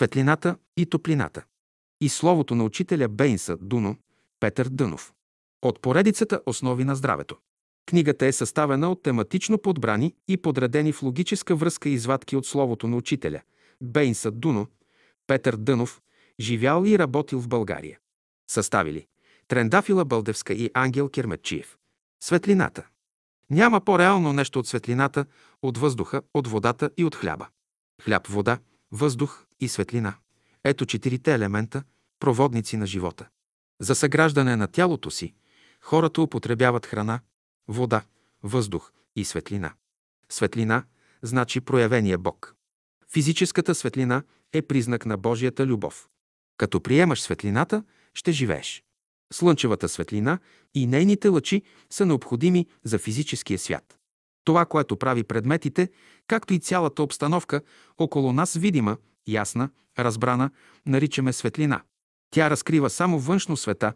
Светлината и топлината. И словото на учителя Бейнса Дуно, Петър Дънов. От поредицата Основи на здравето. Книгата е съставена от тематично подбрани и подредени в логическа връзка извадки от словото на учителя Бейнса Дуно, Петър Дънов, живял и работил в България. Съставили Трендафила Бълдевска и Ангел Керметчиев. Светлината. Няма по-реално нещо от светлината, от въздуха, от водата и от хляба. Хляб, вода, въздух и светлина. Ето четирите елемента, проводници на живота. За съграждане на тялото си, хората употребяват храна, вода, въздух и светлина. Светлина значи проявения Бог. Физическата светлина е признак на Божията любов. Като приемаш светлината, ще живееш. Слънчевата светлина и нейните лъчи са необходими за физическия свят. Това, което прави предметите, както и цялата обстановка около нас видима, ясна, разбрана, наричаме светлина. Тя разкрива само външно света,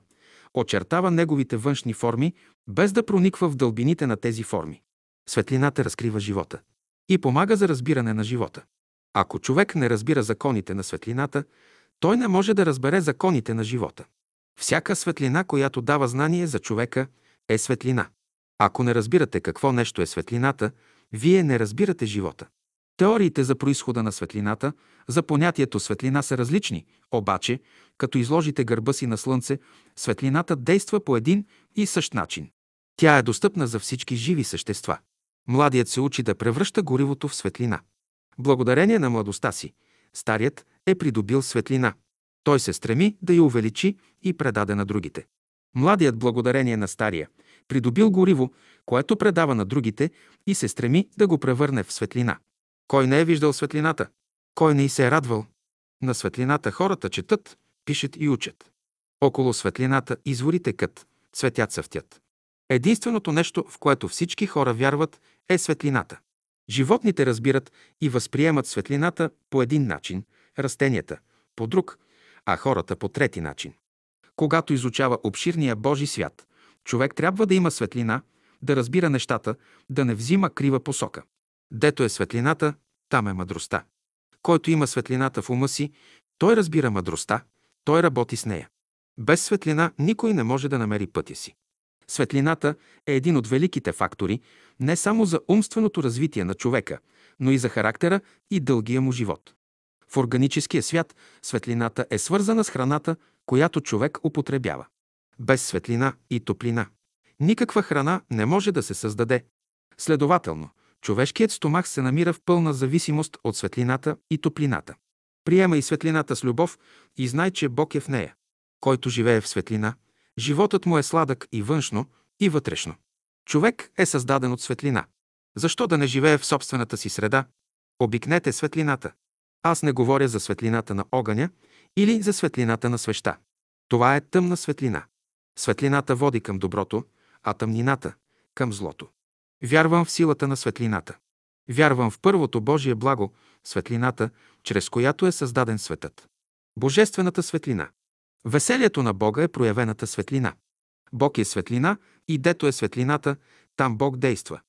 очертава неговите външни форми, без да прониква в дълбините на тези форми. Светлината разкрива живота и помага за разбиране на живота. Ако човек не разбира законите на светлината, той не може да разбере законите на живота. Всяка светлина, която дава знание за човека, е светлина. Ако не разбирате какво нещо е светлината, вие не разбирате живота. Теориите за происхода на светлината, за понятието светлина са различни, обаче, като изложите гърба си на слънце, светлината действа по един и същ начин. Тя е достъпна за всички живи същества. Младият се учи да превръща горивото в светлина. Благодарение на младостта си, старият е придобил светлина. Той се стреми да я увеличи и предаде на другите. Младият благодарение на стария придобил гориво, което предава на другите и се стреми да го превърне в светлина. Кой не е виждал светлината? Кой не и се е радвал? На светлината хората четат, пишат и учат. Около светлината изворите кът, цветят съвтят. Единственото нещо, в което всички хора вярват, е светлината. Животните разбират и възприемат светлината по един начин, растенията – по друг, а хората по трети начин. Когато изучава обширния Божи свят, човек трябва да има светлина, да разбира нещата, да не взима крива посока. Дето е светлината, там е мъдростта. Който има светлината в ума си, той разбира мъдростта, той работи с нея. Без светлина никой не може да намери пътя си. Светлината е един от великите фактори не само за умственото развитие на човека, но и за характера и дългия му живот. В органическия свят светлината е свързана с храната, която човек употребява. Без светлина и топлина никаква храна не може да се създаде. Следователно, човешкият стомах се намира в пълна зависимост от светлината и топлината. Приема и светлината с любов и знай, че Бог е в нея. Който живее в светлина, животът му е сладък и външно, и вътрешно. Човек е създаден от светлина. Защо да не живее в собствената си среда? Обикнете светлината. Аз не говоря за светлината на огъня или за светлината на свеща. Това е тъмна светлина. Светлината води към доброто, а тъмнината – към злото. Вярвам в силата на светлината. Вярвам в първото Божие благо, светлината, чрез която е създаден светът. Божествената светлина. Веселието на Бога е проявената светлина. Бог е светлина и дето е светлината, там Бог действа.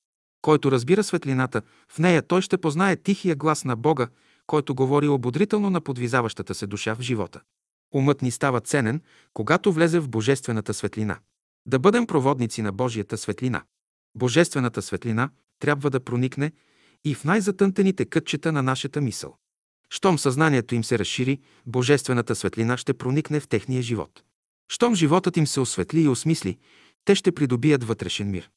Който разбира светлината, в нея той ще познае тихия глас на Бога, който говори ободрително на подвизаващата се душа в живота. Умът ни става ценен, когато влезе в божествената светлина. Да бъдем проводници на Божията светлина. Божествената светлина трябва да проникне и в най-затънтените кътчета на нашата мисъл. Щом съзнанието им се разшири, божествената светлина ще проникне в техния живот. Щом животът им се осветли и осмисли, те ще придобият вътрешен мир.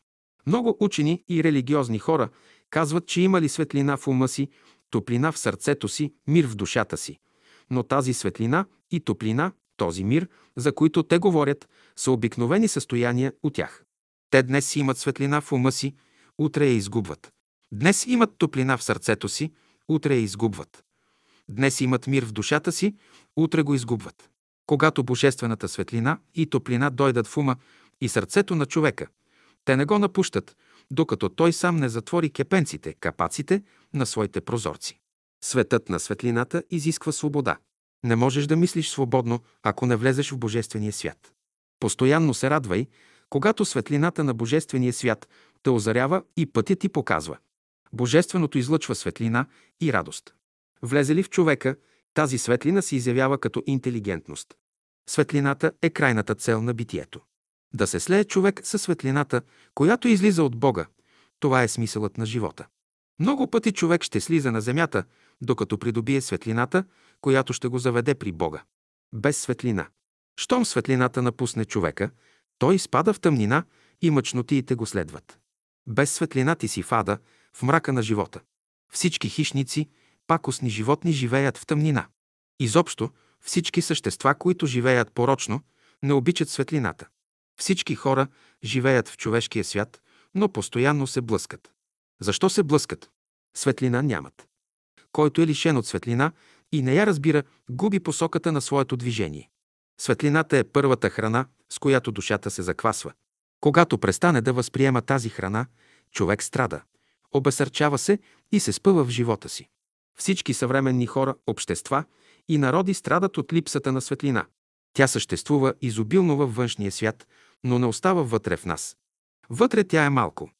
Много учени и религиозни хора казват, че имали светлина в ума си, топлина в сърцето си, мир в душата си. Но тази светлина и топлина, този мир, за които те говорят, са обикновени състояния от тях. Те днес имат светлина в ума си, утре я изгубват. Днес имат топлина в сърцето си, утре я изгубват. Днес имат мир в душата си, утре го изгубват. Когато божествената светлина и топлина дойдат в ума и сърцето на човека, те не го напущат, докато той сам не затвори кепенците, капаците на своите прозорци. Светът на светлината изисква свобода. Не можеш да мислиш свободно, ако не влезеш в Божествения свят. Постоянно се радвай, когато светлината на Божествения свят те озарява и пътя ти показва. Божественото излъчва светлина и радост. Влезе ли в човека, Тази светлина се изявява като интелигентност. Светлината е крайната цел на битието. Да се слее човек със светлината, която излиза от Бога, това е смисълът на живота. Много пъти човек ще слиза на земята, докато придобие светлината, която ще го заведе при Бога. Без светлина. Щом светлината напусне човека, той изпада в тъмнина и мъчнотиите го следват. Без светлина ти си в ада, в мрака на живота. Всички хищници, пакостни животни живеят в тъмнина. Изобщо, всички същества, които живеят порочно, не обичат светлината. Всички хора живеят в човешкия свят, но постоянно се блъскат. Защо се блъскат? Светлина нямат. Който е лишен от светлина и не я разбира, губи посоката на своето движение. Светлината е първата храна, с която душата се заквасва. Когато престане да възприема тази храна, човек страда, обесърчава се и се спъва в живота си. Всички съвременни хора, общества и народи страдат от липсата на светлина. Тя съществува изобилно във външния свят, но не остава вътре в нас. Вътре тя е малко.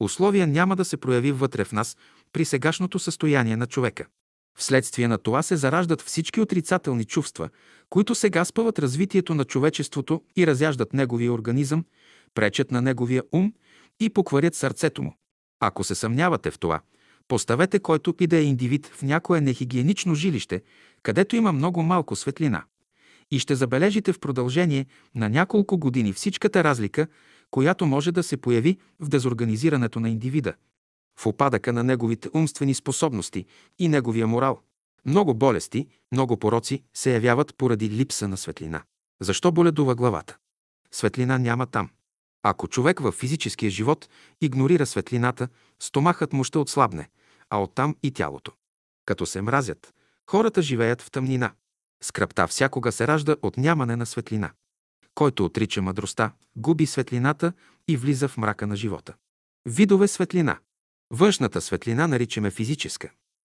Условия няма да се прояви вътре в нас при сегашното състояние на човека. Вследствие на това се зараждат всички отрицателни чувства, които сега спъват развитието на човечеството и разяждат неговия организъм, пречат на неговия ум и покварят сърцето му. Ако се съмнявате в това, поставете който и да е индивид в някое нехигиенично жилище, където има много малко светлина. И ще забележите в продължение на няколко години всичката разлика, която може да се появи в дезорганизирането на индивида, в опадъка на неговите умствени способности и неговия морал. Много болести, много пороци се явяват поради липса на светлина. Защо боледува главата? Светлина няма там. Ако човек във физическия живот игнорира светлината, стомахът му ще отслабне, а оттам и тялото. Като се мразят, хората живеят в тъмнина. Скръпта всякога се ражда от нямане на светлина. Който отрича мъдростта, губи светлината и влиза в мрака на живота. Видове светлина. Външната светлина наричаме физическа.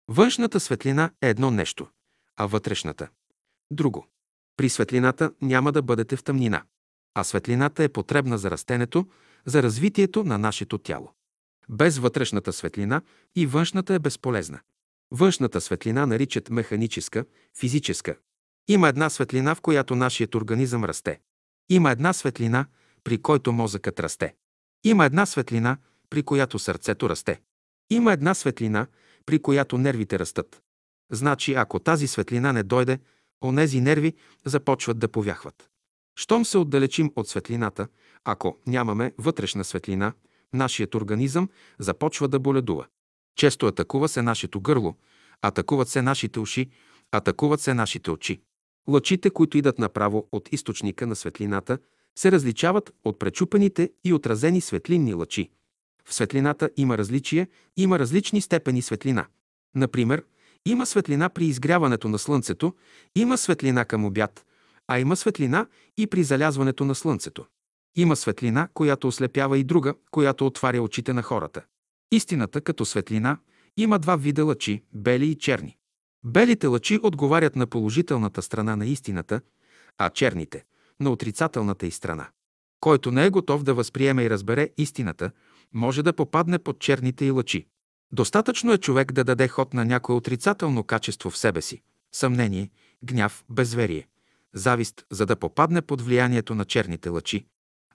Външната светлина е едно нещо, а вътрешната – друго. При светлината няма да бъдете в тъмнина, а светлината е потребна за растенето, за развитието на нашето тяло. Без вътрешната светлина и външната е безполезна. Външната светлина наричат механическа, физическа. Има една светлина, в която нашият организъм расте. Има една светлина, при който мозъкът расте. Има една светлина, при която сърцето расте. Има една светлина, при която нервите растат. Значи, ако тази светлина не дойде, онези нерви започват да повяхват. Щом се отдалечим от светлината, ако нямаме вътрешна светлина, нашият организъм започва да боледува. Често атакува се нашето гърло, атакуват се нашите уши, атакуват се нашите очи. Лъчите, които идат направо от източника на светлината, се различават от пречупените и отразени светлинни лъчи. В светлината има различие, има различни степени светлина. Например, има светлина при изгряването на слънцето, има светлина към обяд, а има светлина и при залязването на слънцето. Има светлина, която ослепява и друга, която отваря очите на хората. Истината като светлина има два вида лъчи – бели и черни. Белите лъчи отговарят на положителната страна на истината, а черните – на отрицателната й страна. Който не е готов да възприеме и разбере истината, може да попадне под черните и лъчи. Достатъчно е човек да даде ход на някое отрицателно качество в себе си – съмнение, гняв, безверие, завист, за да попадне под влиянието на черните лъчи.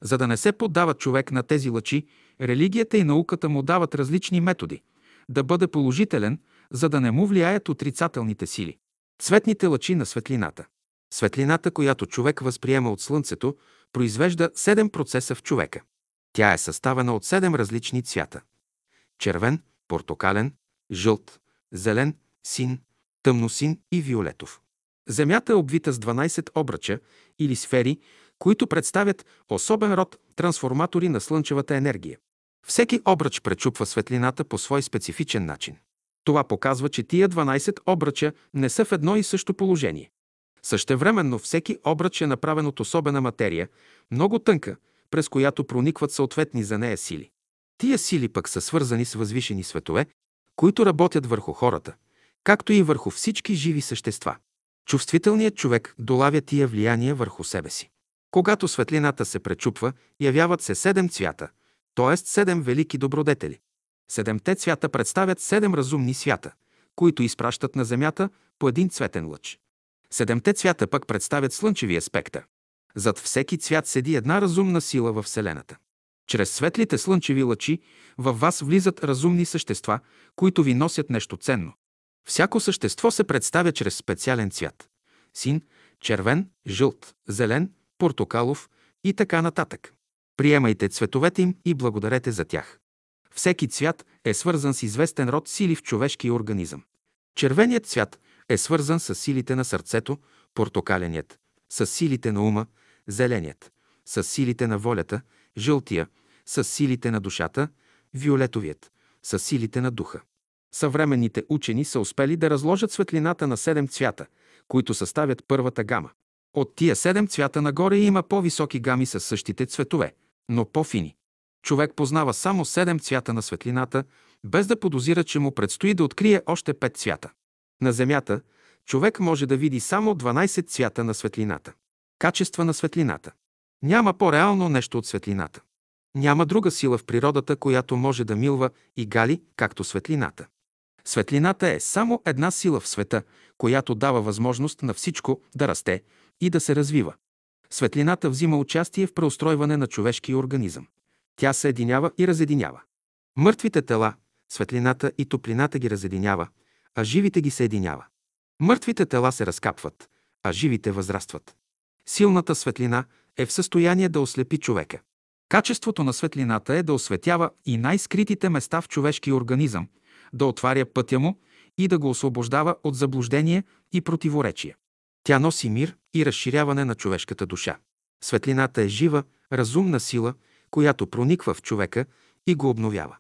За да не се поддава човек на тези лъчи, религията и науката му дават различни методи – да бъде положителен, за да не му влияят отрицателните сили. Цветните лъчи на светлината. Светлината, която човек възприема от Слънцето, произвежда 7 процеса в човека. Тя е съставена от 7 различни цвята. Червен, портокален, жълт, зелен, син, тъмносин и виолетов. Земята е обвита с 12 обръча или сфери, които представят особен род трансформатори на слънчевата енергия. Всеки обръч пречупва светлината по свой специфичен начин. Това показва, че тия 12 обръча не са в едно и също положение. Същевременно всеки обръч е направен от особена материя, много тънка, през която проникват съответни за нея сили. Тия сили пък са свързани с възвишени светове, които работят върху хората, както и върху всички живи същества. Чувствителният човек долавя тия влияния върху себе си. Когато светлината се пречупва, явяват се седем цвята, т.е. седем велики добродетели. Седемте цвята представят седем разумни свята, които изпращат на земята по един цветен лъч. Седемте цвята пък представят слънчевия спектър. Зад всеки цвят седи една разумна сила във Вселената. Чрез светлите слънчеви лъчи във вас влизат разумни същества, които ви носят нещо ценно. Всяко същество се представя чрез специален цвят. Син, червен, жълт, зелен, портокалов и така нататък. Приемайте цветовете им и благодарете за тях. Всеки цвят е свързан с известен род сили в човешкия организъм. Червеният цвят е свързан с силите на сърцето, портокаленият – с силите на ума, зеленият – с силите на волята, жълтия – с силите на душата, виолетовият – с силите на духа. Съвременните учени са успели да разложат светлината на седем цвята, които съставят първата гама. От тия седем цвята нагоре има по-високи гами с същите цветове, но по-фини. Човек познава само седем цвята на светлината, без да подозира, че му предстои да открие още пет цвята. На Земята човек може да види само 12 цвята на светлината. Качества на светлината. Няма по-реално нещо от светлината. Няма друга сила в природата, която може да милва и гали, както светлината. Светлината е само една сила в света, която дава възможност на всичко да расте и да се развива. Светлината взима участие в преустройване на човешкия организъм. Тя се единява и разединява. Мъртвите тела, светлината и топлината ги разединява, а живите ги съединява. Мъртвите тела се разкапват, а живите възрастват. Силната светлина е в състояние да ослепи човека. Качеството на светлината е да осветява и най-скритите места в човешкия организъм, да отваря пътя му и да го освобождава от заблуждение и противоречия. Тя носи мир и разширяване на човешката душа. Светлината е жива, разумна сила, която прониква в човека и го обновява.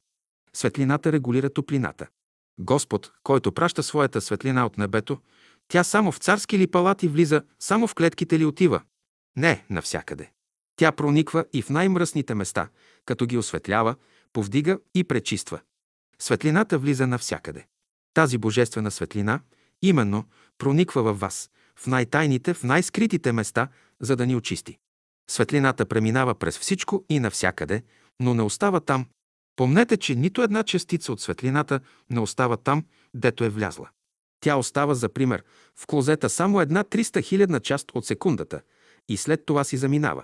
Светлината регулира топлината. Господ, който праща своята светлина от небето, тя само в царски ли палати влиза, само в клетките ли отива? Не, навсякъде. Тя прониква и в най-мръсните места, като ги осветлява, повдига и пречиства. Светлината влиза навсякъде. Тази божествена светлина именно прониква във вас, в най-тайните, в най-скритите места, за да ни очисти. Светлината преминава през всичко и навсякъде, но не остава там. Помнете, че нито една частица от светлината не остава там, дето е влязла. Тя остава, за пример, в клозета само една 300 хилядна част от секундата и след това си заминава.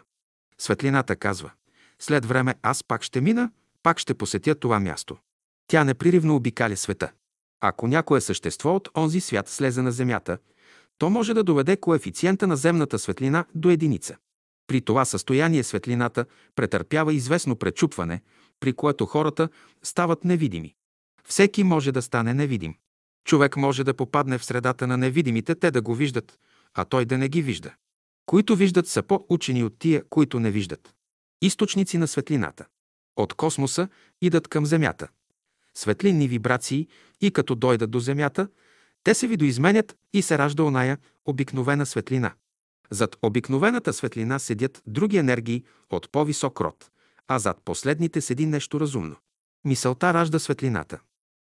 Светлината казва, след време аз пак ще мина, пак ще посетя това място. Тя неприривно обикаля света. Ако някое същество от онзи свят слезе на Земята, то може да доведе коефициента на земната светлина до единица. При това състояние светлината претърпява известно пречупване, при което хората стават невидими. Всеки може да стане невидим. Човек може да попадне в средата на невидимите, те да го виждат, а той да не ги вижда. Които виждат са по-учени от тия, които не виждат. Източници на светлината. От космоса идат към Земята. Светлинни вибрации и като дойдат до Земята, те се видоизменят и се ражда оная обикновена светлина. Зад обикновената светлина седят други енергии от по-висок род, а зад последните седи нещо разумно. Мисълта ражда светлината.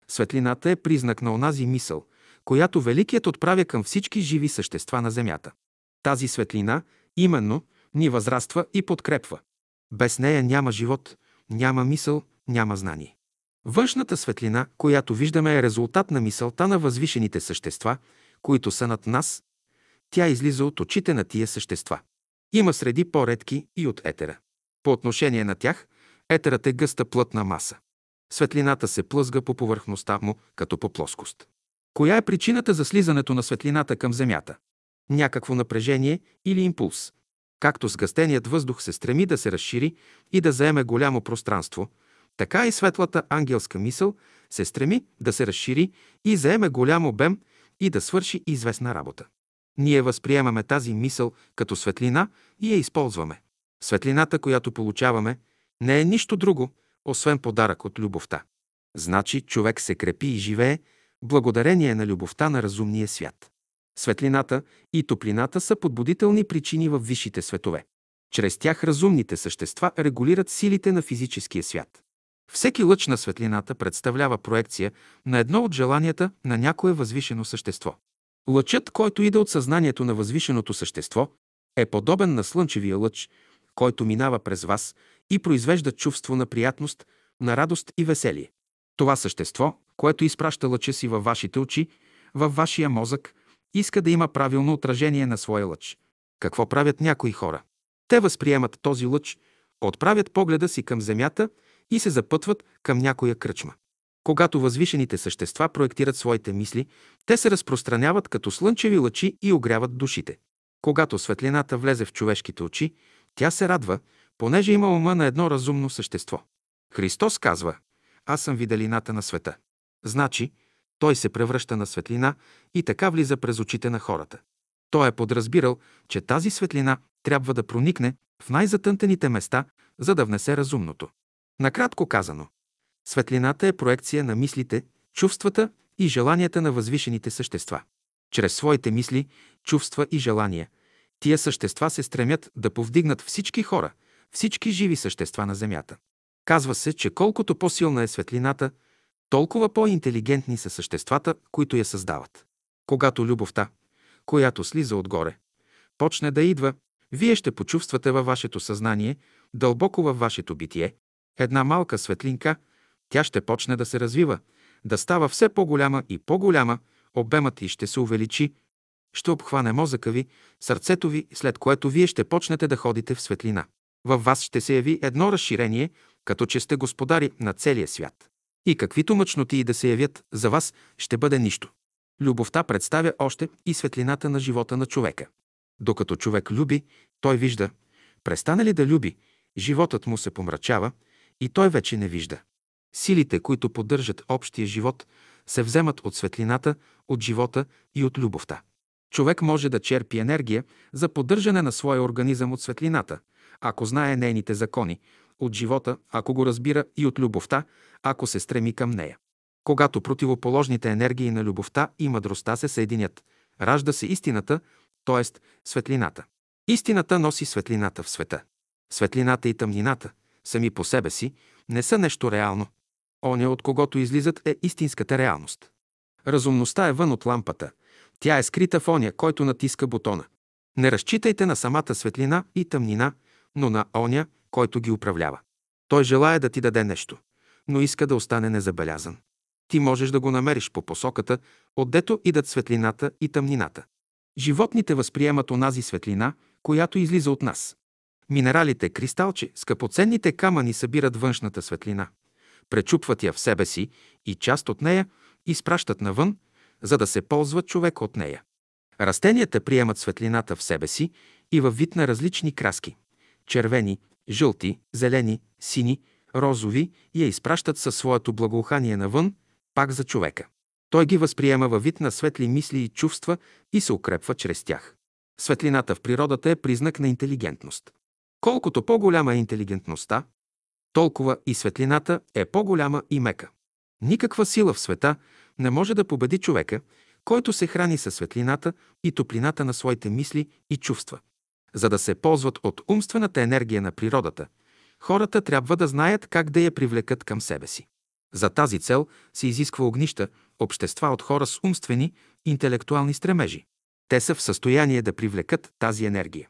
Светлината е признак на онази мисъл, която Великият отправя към всички живи същества на Земята. Тази светлина, именно, ни възраства и подкрепва. Без нея няма живот, няма мисъл, няма знание. Външната светлина, която виждаме, е резултат на мисълта на възвишените същества, които са над нас. Тя излиза от очите на тия същества. Има среди по-редки и от етера. По отношение на тях, етерът е гъста плътна маса. Светлината се плъзга по повърхността му, като по плоскост. Коя е причината за слизането на светлината към Земята? Някакво напрежение или импулс. Както сгъстеният въздух се стреми да се разшири и да заеме голямо пространство, така и светлата ангелска мисъл се стреми да се разшири и заеме голям обем и да свърши известна работа. Ние възприемаме тази мисъл като светлина и я използваме. Светлината, която получаваме, не е нищо друго, освен подарък от любовта. Значи човек се крепи и живее благодарение на любовта на разумния свят. Светлината и топлината са подбудителни причини в висшите светове. Чрез тях разумните същества регулират силите на физическия свят. Всеки лъч на светлината представлява проекция на едно от желанията на някое възвишено същество. Лъчът, който иде от съзнанието на възвишеното същество, е подобен на слънчевия лъч, който минава през вас и произвежда чувство на приятност, на радост и веселие. Това същество, което изпраща лъча си във вашите очи, във вашия мозък, иска да има правилно отражение на своя лъч. Какво правят някои хора? Те възприемат този лъч, отправят погледа си към земята и се запътват към някоя кръчма. Когато възвишените същества проектират своите мисли, те се разпространяват като слънчеви лъчи и огряват душите. Когато светлината влезе в човешките очи, тя се радва, понеже има ума на едно разумно същество. Христос казва, аз съм виделината на света. Значи, той се превръща на светлина и така влиза през очите на хората. Той е подразбирал, че тази светлина трябва да проникне в най-затънтените места, за да внесе разумното. Накратко казано, светлината е проекция на мислите, чувствата и желанията на възвишените същества. Чрез своите мисли, чувства и желания, тия същества се стремят да повдигнат всички хора, всички живи същества на Земята. Казва се, че колкото по-силна е светлината, толкова по-интелигентни са съществата, които я създават. Когато любовта, която слиза отгоре, почне да идва, вие ще почувствате във вашето съзнание, дълбоко във вашето битие, една малка светлинка, тя ще почне да се развива, да става все по-голяма и по-голяма, обемът и ще се увеличи, ще обхване мозъка ви, сърцето ви, след което вие ще почнете да ходите в светлина. Във вас ще се яви едно разширение, като че сте господари на целия свят. И каквито мъчноти и да се явят, за вас ще бъде нищо. Любовта представя още и светлината на живота на човека. Докато човек люби, той вижда. Престане ли да люби, животът му се помрачава и той вече не вижда. Силите, които поддържат общия живот, се вземат от светлината, от живота и от любовта. Човек може да черпи енергия за поддържане на своя организъм от светлината, ако знае нейните закони, от живота, ако го разбира и от любовта, ако се стреми към нея. Когато противоположните енергии на любовта и мъдростта се съединят, ражда се истината, т.е. светлината. Истината носи светлината в света. Светлината и тъмнината, сами по себе си, не са нещо реално. Оня, от когото излизат, е истинската реалност. Разумността е вън от лампата. Тя е скрита в оня, който натиска бутона. Не разчитайте на самата светлина и тъмнина, но на оня, който ги управлява. Той желая да ти даде нещо, но иска да остане незабелязан. Ти можеш да го намериш по посоката, отдето идат светлината и тъмнината. Животните възприемат онази светлина, която излиза от нас. Минералите, кристалче, скъпоценните камъни събират външната светлина. Пречупват я в себе си и част от нея изпращат навън, за да се ползва човек от нея. Растенията приемат светлината в себе си и във вид на различни краски – червени, жълти, зелени, сини, розови и я изпращат със своето благоухание навън, пак за човека. Той ги възприема във вид на светли мисли и чувства и се укрепва чрез тях. Светлината в природата е признак на интелигентност. Колкото по-голяма е интелигентността, толкова и светлината е по-голяма и мека. Никаква сила в света не може да победи човека, който се храни със светлината и топлината на своите мисли и чувства. За да се ползват от умствената енергия на природата, хората трябва да знаят как да я привлекат към себе си. За тази цел се изисква огнища, общества от хора с умствени, интелектуални стремежи. Те са в състояние да привлекат тази енергия.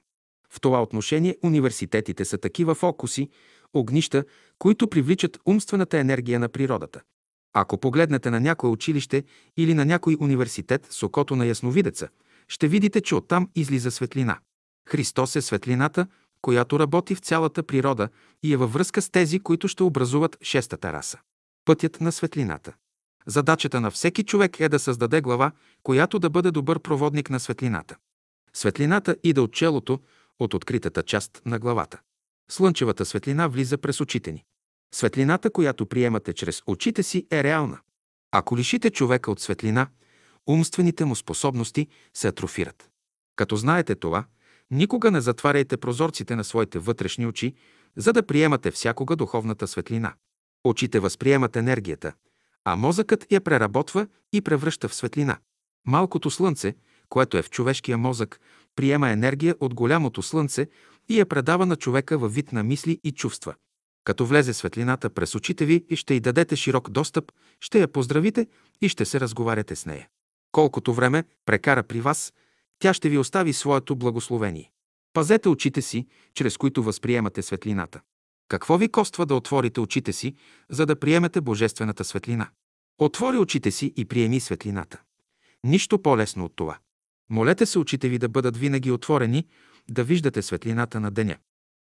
В това отношение университетите са такива фокуси, огнища, които привличат умствената енергия на природата. Ако погледнете на някое училище или на някой университет с окото на ясновидеца, ще видите, че оттам излиза светлина. Христос е светлината, която работи в цялата природа и е във връзка с тези, които ще образуват шестата раса. Пътят на светлината. Задачата на всеки човек е да създаде глава, която да бъде добър проводник на светлината. Светлината иде от челото, от откритата част на главата. Слънчевата светлина влиза през очите ни. Светлината, която приемате чрез очите си, е реална. Ако лишите човека от светлина, умствените му способности се атрофират. Като знаете това, никога не затваряйте прозорците на своите вътрешни очи, за да приемате всякога духовната светлина. Очите възприемат енергията, а мозъкът я преработва и превръща в светлина. Малкото слънце, което е в човешкия мозък, приема енергия от голямото слънце и я предава на човека във вид на мисли и чувства. Като влезе светлината през очите ви и ще й дадете широк достъп, ще я поздравите и ще се разговаряте с нея. Колкото време прекара при вас, тя ще ви остави своето благословение. Пазете очите си, чрез които възприемате светлината. Какво ви коства да отворите очите си, за да приемете божествената светлина? Отвори очите си и приеми светлината. Нищо по-лесно от това. Молете се очите ви да бъдат винаги отворени, да виждате светлината на деня.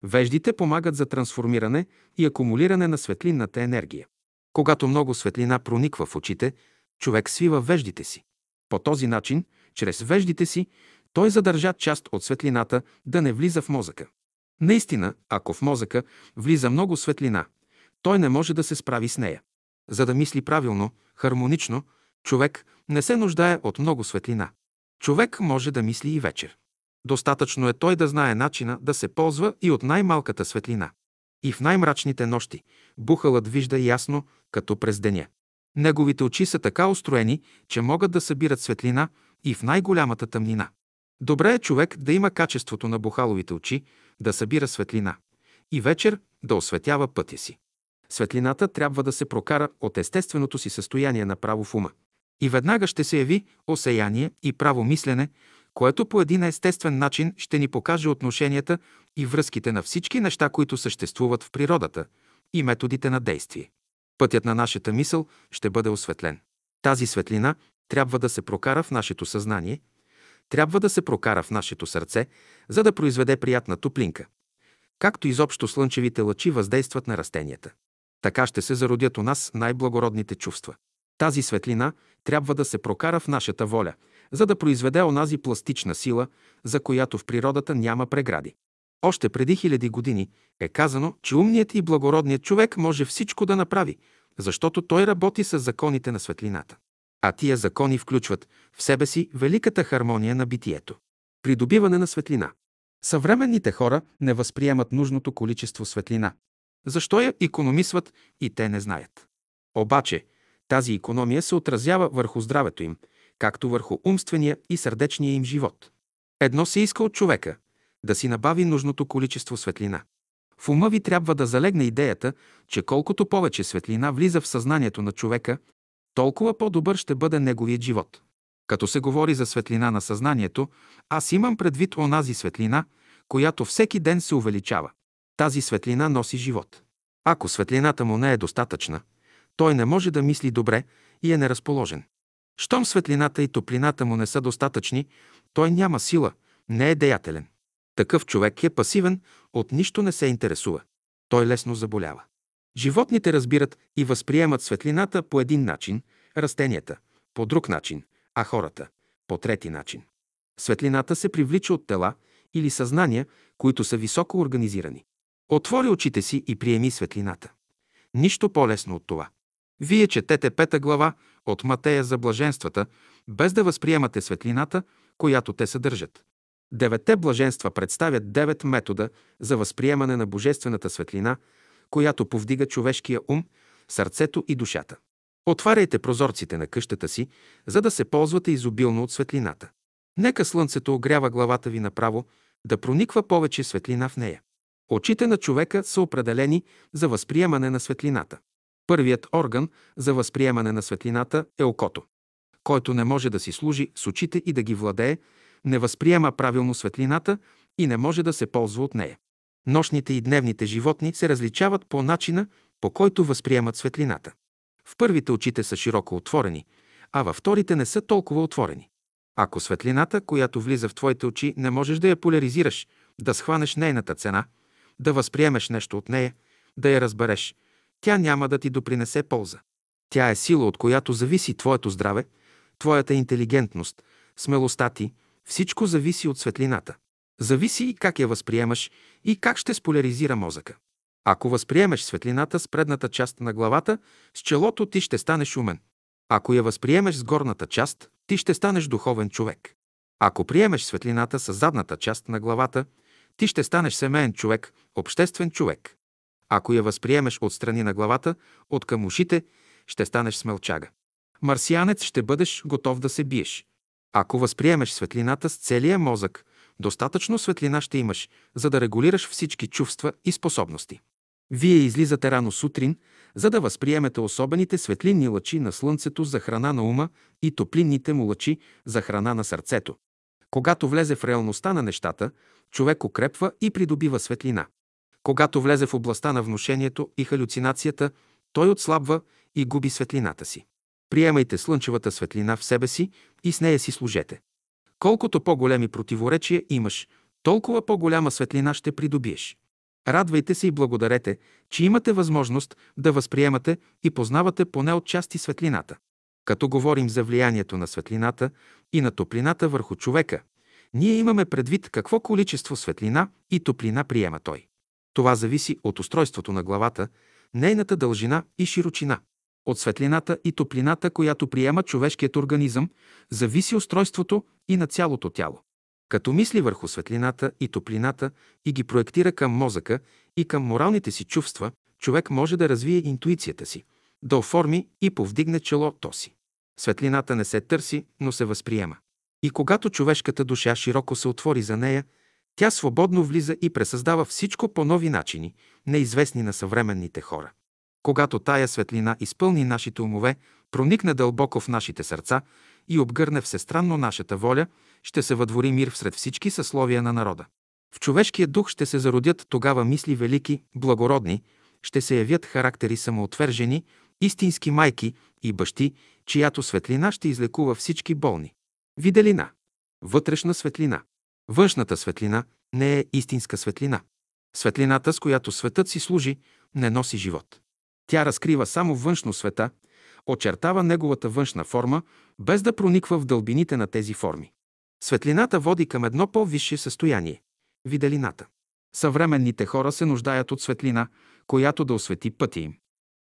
Веждите помагат за трансформиране и акумулиране на светлинната енергия. Когато много светлина прониква в очите, човек свива веждите си. По този начин, чрез веждите си, той задържа част от светлината да не влиза в мозъка. Наистина, ако в мозъка влиза много светлина, той не може да се справи с нея. За да мисли правилно, хармонично, човек не се нуждае от много светлина. Човек може да мисли и вечер. Достатъчно е той да знае начина да се ползва и от най-малката светлина. И в най-мрачните нощи бухалът вижда ясно, като през деня. Неговите очи са така устроени, че могат да събират светлина и в най-голямата тъмнина. Добре е човек да има качеството на бухаловите очи, да събира светлина и вечер да осветява пътя си. Светлината трябва да се прокара от естественото си състояние направо в ума. И веднага ще се яви осеяние и право мислене, което по един естествен начин ще ни покаже отношенията и връзките на всички неща, които съществуват в природата и методите на действие. Пътят на нашата мисъл ще бъде осветлен. Тази светлина трябва да се прокара в нашето съзнание, трябва да се прокара в нашето сърце, за да произведе приятна топлинка. Както изобщо слънчевите лъчи въздействат на растенията. Така ще се зародят у нас най-благородните чувства. Тази светлина трябва да се прокара в нашата воля, за да произведе онази пластична сила, за която в природата няма прегради. Още преди хиляди години е казано, че умният и благородният човек може всичко да направи, защото той работи с законите на светлината. А тия закони включват в себе си великата хармония на битието. Придобиване на светлина. Съвременните хора не възприемат нужното количество светлина. Защо я економисват и те не знаят. Обаче, тази економия се отразява върху здравето им, както върху умствения и сърдечния им живот. Едно се иска от човека – да си набави нужното количество светлина. В ума ви трябва да залегне идеята, че колкото повече светлина влиза в съзнанието на човека, толкова по-добър ще бъде неговият живот. Като се говори за светлина на съзнанието, аз имам предвид онази светлина, която всеки ден се увеличава. Тази светлина носи живот. Ако светлината му не е достатъчна, той не може да мисли добре и е неразположен. Щом светлината и топлината му не са достатъчни, той няма сила, не е деятелен. Такъв човек е пасивен, от нищо не се интересува. Той лесно заболява. Животните разбират и възприемат светлината по един начин, растенията – по друг начин, а хората – по трети начин. Светлината се привлича от тела или съзнания, които са високо организирани. Отвори очите си и приеми светлината. Нищо по-лесно от това. Вие четете пета глава от Матея за блаженствата, без да възприемате светлината, която те съдържат. Деветте блаженства представят девет метода за възприемане на божествената светлина, която повдига човешкия ум, сърцето и душата. Отваряйте прозорците на къщата си, за да се ползвате изобилно от светлината. Нека слънцето огрява главата ви направо, да прониква повече светлина в нея. Очите на човека са определени за възприемане на светлината. Първият орган за възприемане на светлината е окото. Който не може да си служи с очите и да ги владее, не възприема правилно светлината и не може да се ползва от нея. Нощните и дневните животни се различават по начина, по който възприемат светлината. В първите очите са широко отворени, а във вторите не са толкова отворени. Ако светлината, която влиза в твоите очи, не можеш да я поляризираш, да схванеш нейната цена, да възприемеш нещо от нея, да я разбереш, тя няма да ти допринесе полза. Тя е сила, от която зависи твоето здраве, твоята интелигентност, смелостта ти, всичко зависи от светлината. Зависи и как я възприемаш и как ще споляризира мозъка. Ако възприемеш светлината с предната част на главата, с челото ти ще станеш умен. Ако я възприемеш с горната част, ти ще станеш духовен човек. Ако приемеш светлината с задната част на главата, ти ще станеш семейен човек, обществен човек. Ако я възприемеш от страни на главата, от към ушите, ще станеш смелчага. Марсианец ще бъдеш готов да се биеш. Ако възприемеш светлината с целия мозък, достатъчно светлина ще имаш, за да регулираш всички чувства и способности. Вие излизате рано сутрин, за да възприемете особените светлинни лъчи на слънцето за храна на ума и топлинните му лъчи за храна на сърцето. Когато влезе в реалността на нещата, човек укрепва и придобива светлина. Когато влезе в областта на внушението и халюцинацията, той отслабва и губи светлината си. Приемайте слънчевата светлина в себе си и с нея си служете. Колкото по-големи противоречия имаш, толкова по-голяма светлина ще придобиеш. Радвайте се и благодарете, че имате възможност да възприемате и познавате поне отчасти светлината. Като говорим за влиянието на светлината и на топлината върху човека, ние имаме предвид какво количество светлина и топлина приема той. Това зависи от устройството на главата, нейната дължина и широчина. От светлината и топлината, която приема човешкият организъм, зависи устройството и на цялото тяло. Като мисли върху светлината и топлината и ги проектира към мозъка и към моралните си чувства, човек може да развие интуицията си, да оформи и повдигне челото си. Светлината не се търси, но се възприема. И когато човешката душа широко се отвори за нея, тя свободно влиза и пресъздава всичко по нови начини, неизвестни на съвременните хора. Когато тая светлина изпълни нашите умове, проникне дълбоко в нашите сърца и обгърне всестранно нашата воля, ще се въдвори мир всред всички съсловия на народа. В човешкия дух ще се зародят тогава мисли велики, благородни, ще се явят характери самоотвержени, истински майки и бащи, чиято светлина ще излекува всички болни. Виделина. Вътрешна светлина. Външната светлина не е истинска светлина. Светлината, с която светът си служи, не носи живот. Тя разкрива само външно света, очертава неговата външна форма, без да прониква в дълбините на тези форми. Светлината води към едно по-висше състояние – виделината. Съвременните хора се нуждаят от светлина, която да освети пътя им.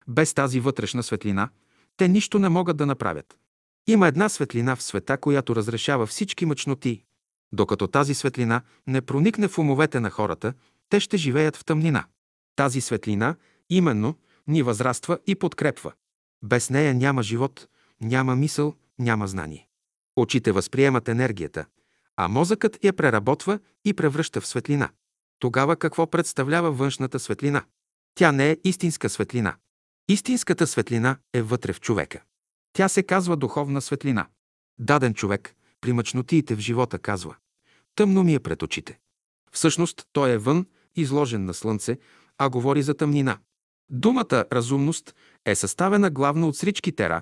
Без тази вътрешна светлина те нищо не могат да направят. Има една светлина в света, която разрешава всички мъчноти. Докато тази светлина не проникне в умовете на хората, те ще живеят в тъмнина. Тази светлина, именно, ни възраства и подкрепва. Без нея няма живот, няма мисъл, няма знание. Очите възприемат енергията, а мозъкът я преработва и превръща в светлина. Тогава какво представлява външната светлина? Тя не е истинска светлина. Истинската светлина е вътре в човека. Тя се казва духовна светлина. Даден човек при мъчнотиите в живота казва «Тъмно ми е пред очите». Всъщност той е вън, изложен на слънце, а говори за тъмнина. Думата «разумност» е съставена главно от срички тера,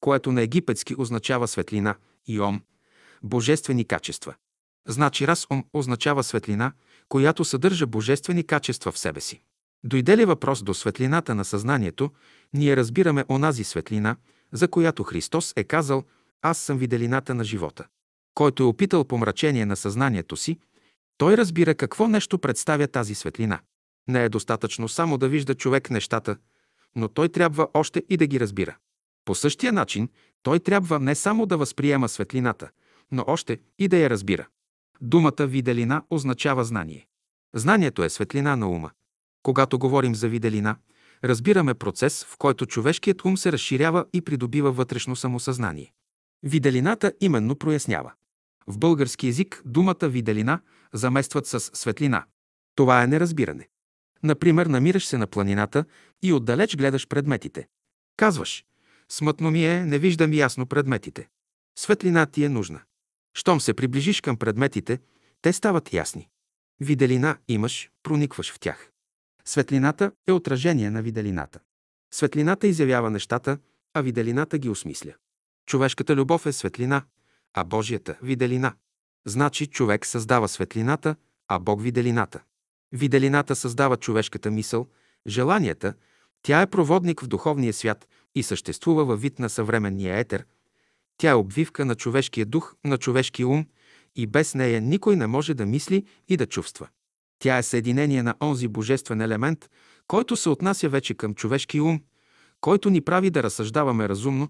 което на египетски означава светлина, и ом – божествени качества. Значи раз ом означава светлина, която съдържа божествени качества в себе си. Дойде ли въпрос до светлината на съзнанието, ние разбираме онази светлина, за която Христос е казал «Аз съм виделината на живота». Който е опитал помрачение на съзнанието си, той разбира какво нещо представя тази светлина. Не е достатъчно само да вижда човек нещата, но той трябва още и да ги разбира. По същия начин, той трябва не само да възприема светлината, но още и да я разбира. Думата виделина означава знание. Знанието е светлина на ума. Когато говорим за виделина, разбираме процес, в който човешкият ум се разширява и придобива вътрешно самосъзнание. Виделината именно прояснява. В български язик думата виделина заместват с светлина. Това е неразбиране. Например, намираш се на планината и отдалеч гледаш предметите. Казваш, смътно ми е, не виждам ясно предметите. Светлина ти е нужна. Щом се приближиш към предметите, те стават ясни. Виделина имаш, проникваш в тях. Светлината е отражение на виделината. Светлината изявява нещата, а виделината ги осмисля. Човешката любов е светлина, а Божията – виделина. Значи човек създава светлината, а Бог – виделината. Виделината създава човешката мисъл, желанията, тя е проводник в духовния свят и съществува във вид на съвременния етер. Тя е обвивка на човешкия дух, на човешкия ум и без нея никой не може да мисли и да чувства. Тя е съединение на онзи божествен елемент, който се отнася вече към човешки ум, който ни прави да разсъждаваме разумно,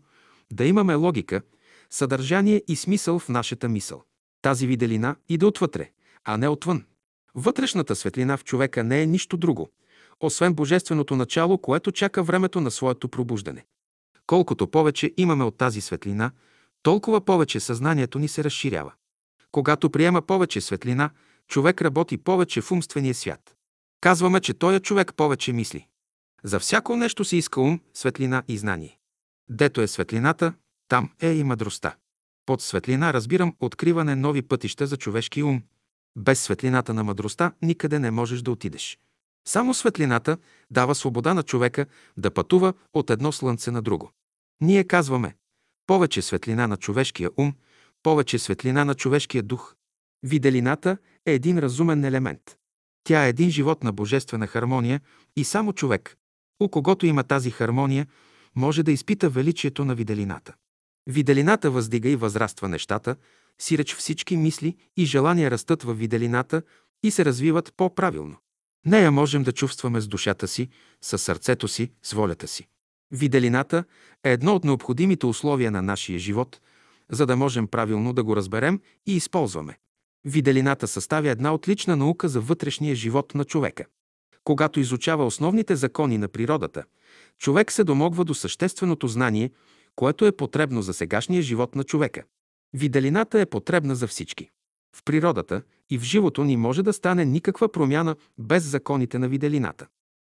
да имаме логика, съдържание и смисъл в нашата мисъл. Тази виделина иде отвътре, а не отвън. Вътрешната светлина в човека не е нищо друго, освен божественото начало, което чака времето на своето пробуждане. Колкото повече имаме от тази светлина, толкова повече съзнанието ни се разширява. Когато приема повече светлина, човек работи повече в умствения свят. Казваме, че той е човек повече мисли. За всяко нещо се иска ум, светлина и знание. Дето е светлината, там е и мъдростта. Под светлина разбирам откриване нови пътища за човешки ум. Без светлината на мъдростта никъде не можеш да отидеш. Само светлината дава свобода на човека да пътува от едно слънце на друго. Ние казваме, повече светлина на човешкия ум, повече светлина на човешкия дух. Виделината е един разумен елемент. Тя е един живот на божествена хармония и само човек, у когото има тази хармония, може да изпита величието на виделината. Виделината въздига и възраства нещата, сиреч всички мисли и желания растат във виделината и се развиват по-правилно. Нея можем да чувстваме с душата си, с сърцето си, с волята си. Виделината е едно от необходимите условия на нашия живот, за да можем правилно да го разберем и използваме. Виделината съставя една отлична наука за вътрешния живот на човека. Когато изучава основните закони на природата, човек се домогва до същественото знание, което е потребно за сегашния живот на човека. Виделината е потребна за всички. В природата и в живото ни може да стане никаква промяна без законите на виделината.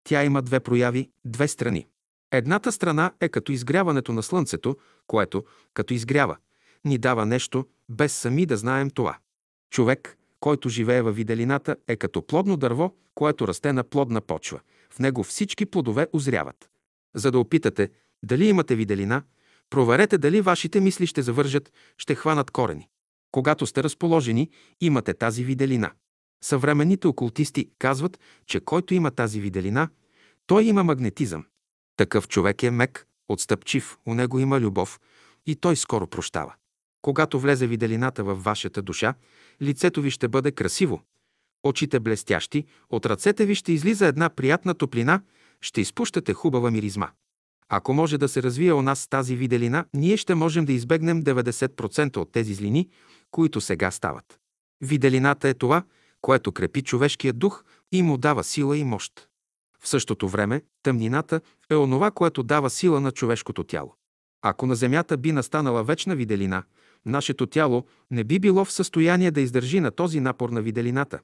Тя има две прояви, две страни. Едната страна е като изгряването на слънцето, което, като изгрява, ни дава нещо, без сами да знаем това. Човек, който живее във виделината, е като плодно дърво, което расте на плодна почва. В него всички плодове озряват. За да опитате дали имате виделина, проверете дали вашите мисли ще завържат, ще хванат корени. Когато сте разположени, имате тази виделина. Съвременните окултисти казват, че който има тази виделина, той има магнетизъм. Такъв човек е мек, отстъпчив, у него има любов и той скоро прощава. Когато влезе виделината във вашата душа, лицето ви ще бъде красиво, очите блестящи, от ръцете ви ще излиза една приятна топлина, ще изпущате хубава миризма. Ако може да се развие у нас тази виделина, ние ще можем да избегнем 90% от тези злини, които сега стават. Виделината е това, което крепи човешкия дух и му дава сила и мощ. В същото време тъмнината е онова, което дава сила на човешкото тяло. Ако на Земята би настанала вечна виделина, нашето тяло не би било в състояние да издържи на този напор на виделината,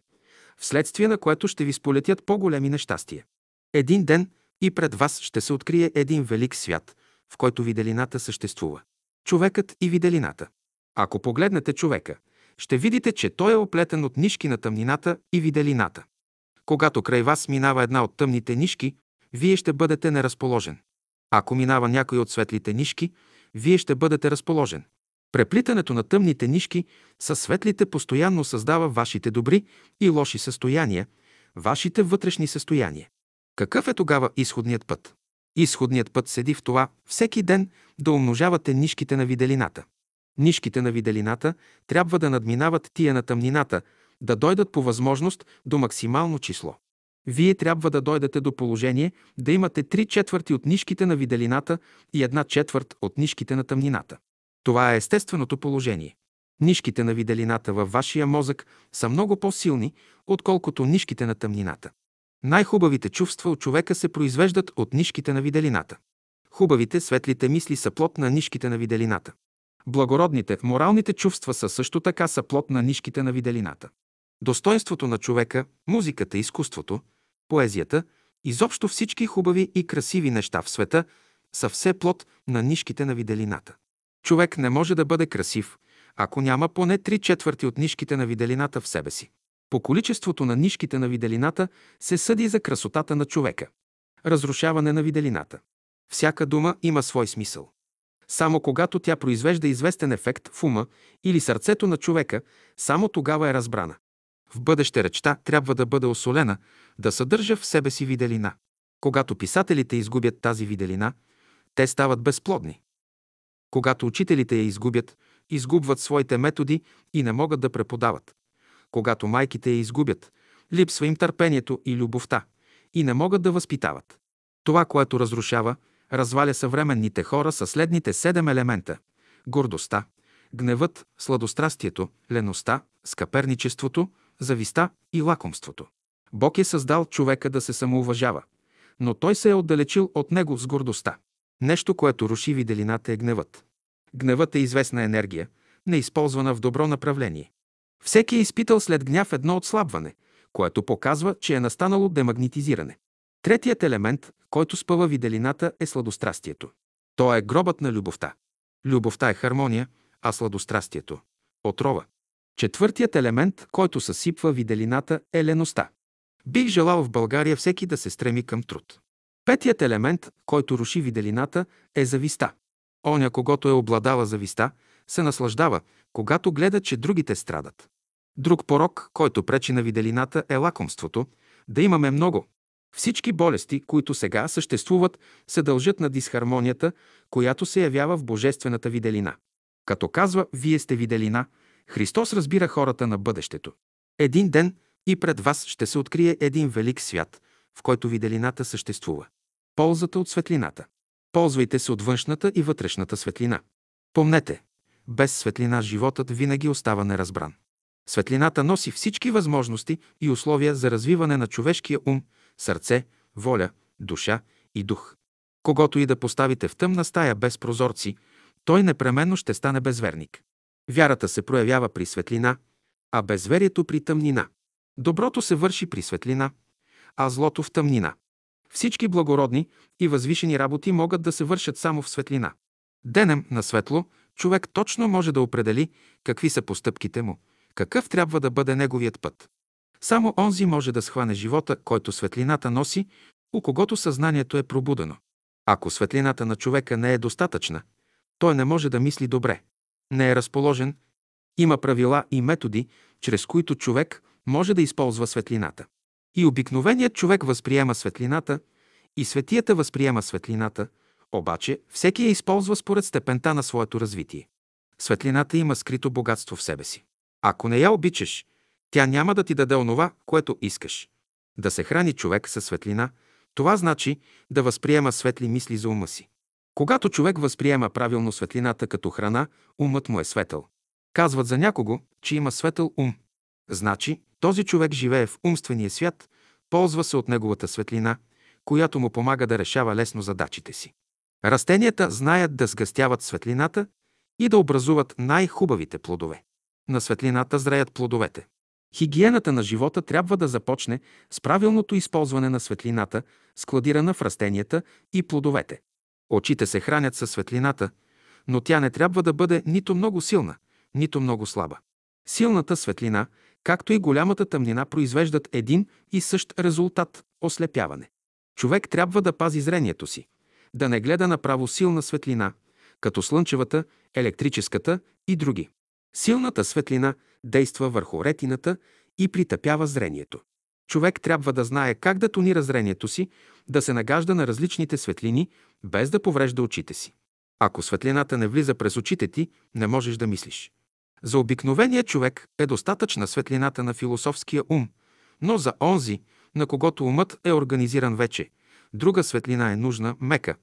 вследствие на което ще ви сполетят по-големи нещастия. Един ден и пред вас ще се открие един велик свят, в който виделината съществува. Човекът и виделината. Ако погледнете човека, ще видите, че той е оплетен от нишки на тъмнината и виделината. Когато край вас минава една от тъмните нишки, вие ще бъдете неразположен. Ако минава някой от светлите нишки, вие ще бъдете разположен. Преплитането на тъмните нишки с светлите постоянно създава вашите добри и лоши състояния, вашите вътрешни състояния. Какъв е тогава изходният път? Изходният път седи в това всеки ден да умножавате нишките на виделината. Нишките на виделината трябва да надминават тия на тъмнината, да дойдат по възможност до максимално число. Вие трябва да дойдете до положение да имате три четвърти от нишките на виделината и една четвърт от нишките на тъмнината. Това е естественото положение. Нишките на виделината във вашия мозък са много по-силни, отколкото нишките на тъмнината. Най-хубавите чувства от човека се произвеждат от нишките на виделината. Хубавите, светлите мисли са плод на нишките на виделината. Благородните, моралните чувства са също така са плод на нишките на виделината. Достоинството на човека, музиката, изкуството, поезията, изобщо всички хубави и красиви неща в света са все плод на нишките на виделината. Човек не може да бъде красив, ако няма поне три четвърти от нишките на виделината в себе си. По количеството на нишките на виделината се съди за красотата на човека. Разрушаване на виделината. Всяка дума има свой смисъл. Само когато тя произвежда известен ефект в ума или сърцето на човека, само тогава е разбрана. В бъдеще речта трябва да бъде осолена, да съдържа в себе си виделина. Когато писателите изгубят тази виделина, те стават безплодни. Когато учителите я изгубят, изгубват своите методи и не могат да преподават. Когато майките я изгубят, липсва им търпението и любовта и не могат да възпитават. Това, което разрушава, разваля съвременните хора със следните седем елемента – гордостта, гневът, сладострастието, леността, скъперничеството, зависта и лакомството. Бог е създал човека да се самоуважава, но той се е отдалечил от него с гордостта. Нещо, което руши виделината е гневът. Гневът е известна енергия, неизползвана в добро направление. Всеки е изпитал след гняв едно отслабване, което показва, че е настанало демагнетизиране. Третият елемент, който спъва виделината, е сладострастието. То е гробът на любовта. Любовта е хармония, а сладострастието – отрова. Четвъртият елемент, който съсипва виделината, е леността. Бих желал в България всеки да се стреми към труд. Петият елемент, който руши виделината, е зависта. Оня, когато е обладала зависта, се наслаждава, когато гледа, че другите страдат. Друг порок, който пречи на виделината, е лакомството, да имаме много. Всички болести, които сега съществуват, се дължат на дисхармонията, която се явява в божествената виделина. Като казва «Вие сте виделина», Христос разбира хората на бъдещето. Един ден и пред вас ще се открие един велик свят, в който виделината съществува. Ползата от светлината. Ползвайте се от външната и вътрешната светлина. Помнете, без светлина животът винаги остава неразбран. Светлината носи всички възможности и условия за развиване на човешкия ум, сърце, воля, душа и дух. Когато и да поставите в тъмна стая без прозорци, той непременно ще стане безверник. Вярата се проявява при светлина, а безверието при тъмнина. Доброто се върши при светлина, а злото в тъмнина. Всички благородни и възвишени работи могат да се вършат само в светлина. Денем на светло човек точно може да определи какви са постъпките му, какъв трябва да бъде неговият път. Само онзи може да схване живота, който светлината носи, у когото съзнанието е пробудено. Ако светлината на човека не е достатъчна, той не може да мисли добре, не е разположен, има правила и методи, чрез които човек може да използва светлината. И обикновеният човек възприема светлината, и светията възприема светлината, обаче всеки я използва според степента на своето развитие. Светлината има скрито богатство в себе си. Ако не я обичаш, тя няма да ти даде онова, което искаш. Да се храни човек със светлина, това значи да възприема светли мисли за ума си. Когато човек възприема правилно светлината като храна, умът му е светъл. Казват за някого, че има светъл ум. Значи, този човек живее в умствения свят, ползва се от неговата светлина, която му помага да решава лесно задачите си. Растенията знаят да сгъстяват светлината и да образуват най-хубавите плодове. На светлината зреят плодовете. Хигиената на живота трябва да започне с правилното използване на светлината, складирана в растенията и плодовете. Очите се хранят със светлината, но тя не трябва да бъде нито много силна, нито много слаба. Силната светлина, както и голямата тъмнина, произвеждат един и същ резултат – ослепяване. Човек трябва да пази зрението си, да не гледа направо силна светлина, като слънчевата, електрическата и други. Силната светлина действа върху ретината и притъпява зрението. Човек трябва да знае как да тонира зрението си, да се нагажда на различните светлини, без да поврежда очите си. Ако светлината не влиза през очите ти, не можеш да мислиш. За обикновения човек е достатъчна светлината на философския ум, но за онзи, на когото умът е организиран вече, друга светлина е нужна, мека,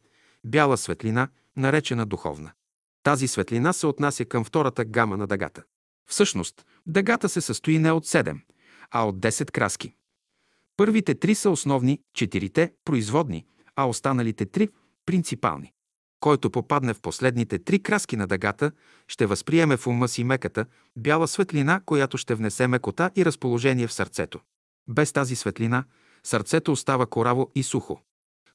бяла светлина, наречена духовна. Тази светлина се отнася към втората гама на дъгата. Всъщност, дъгата се състои не от 7, а от 10 краски. Първите три са основни, четирите – производни, а останалите три – принципални. Който попадне в последните три краски на дъгата, ще възприеме в ума си меката, бяла светлина, която ще внесе мекота и разположение в сърцето. Без тази светлина, сърцето остава кораво и сухо.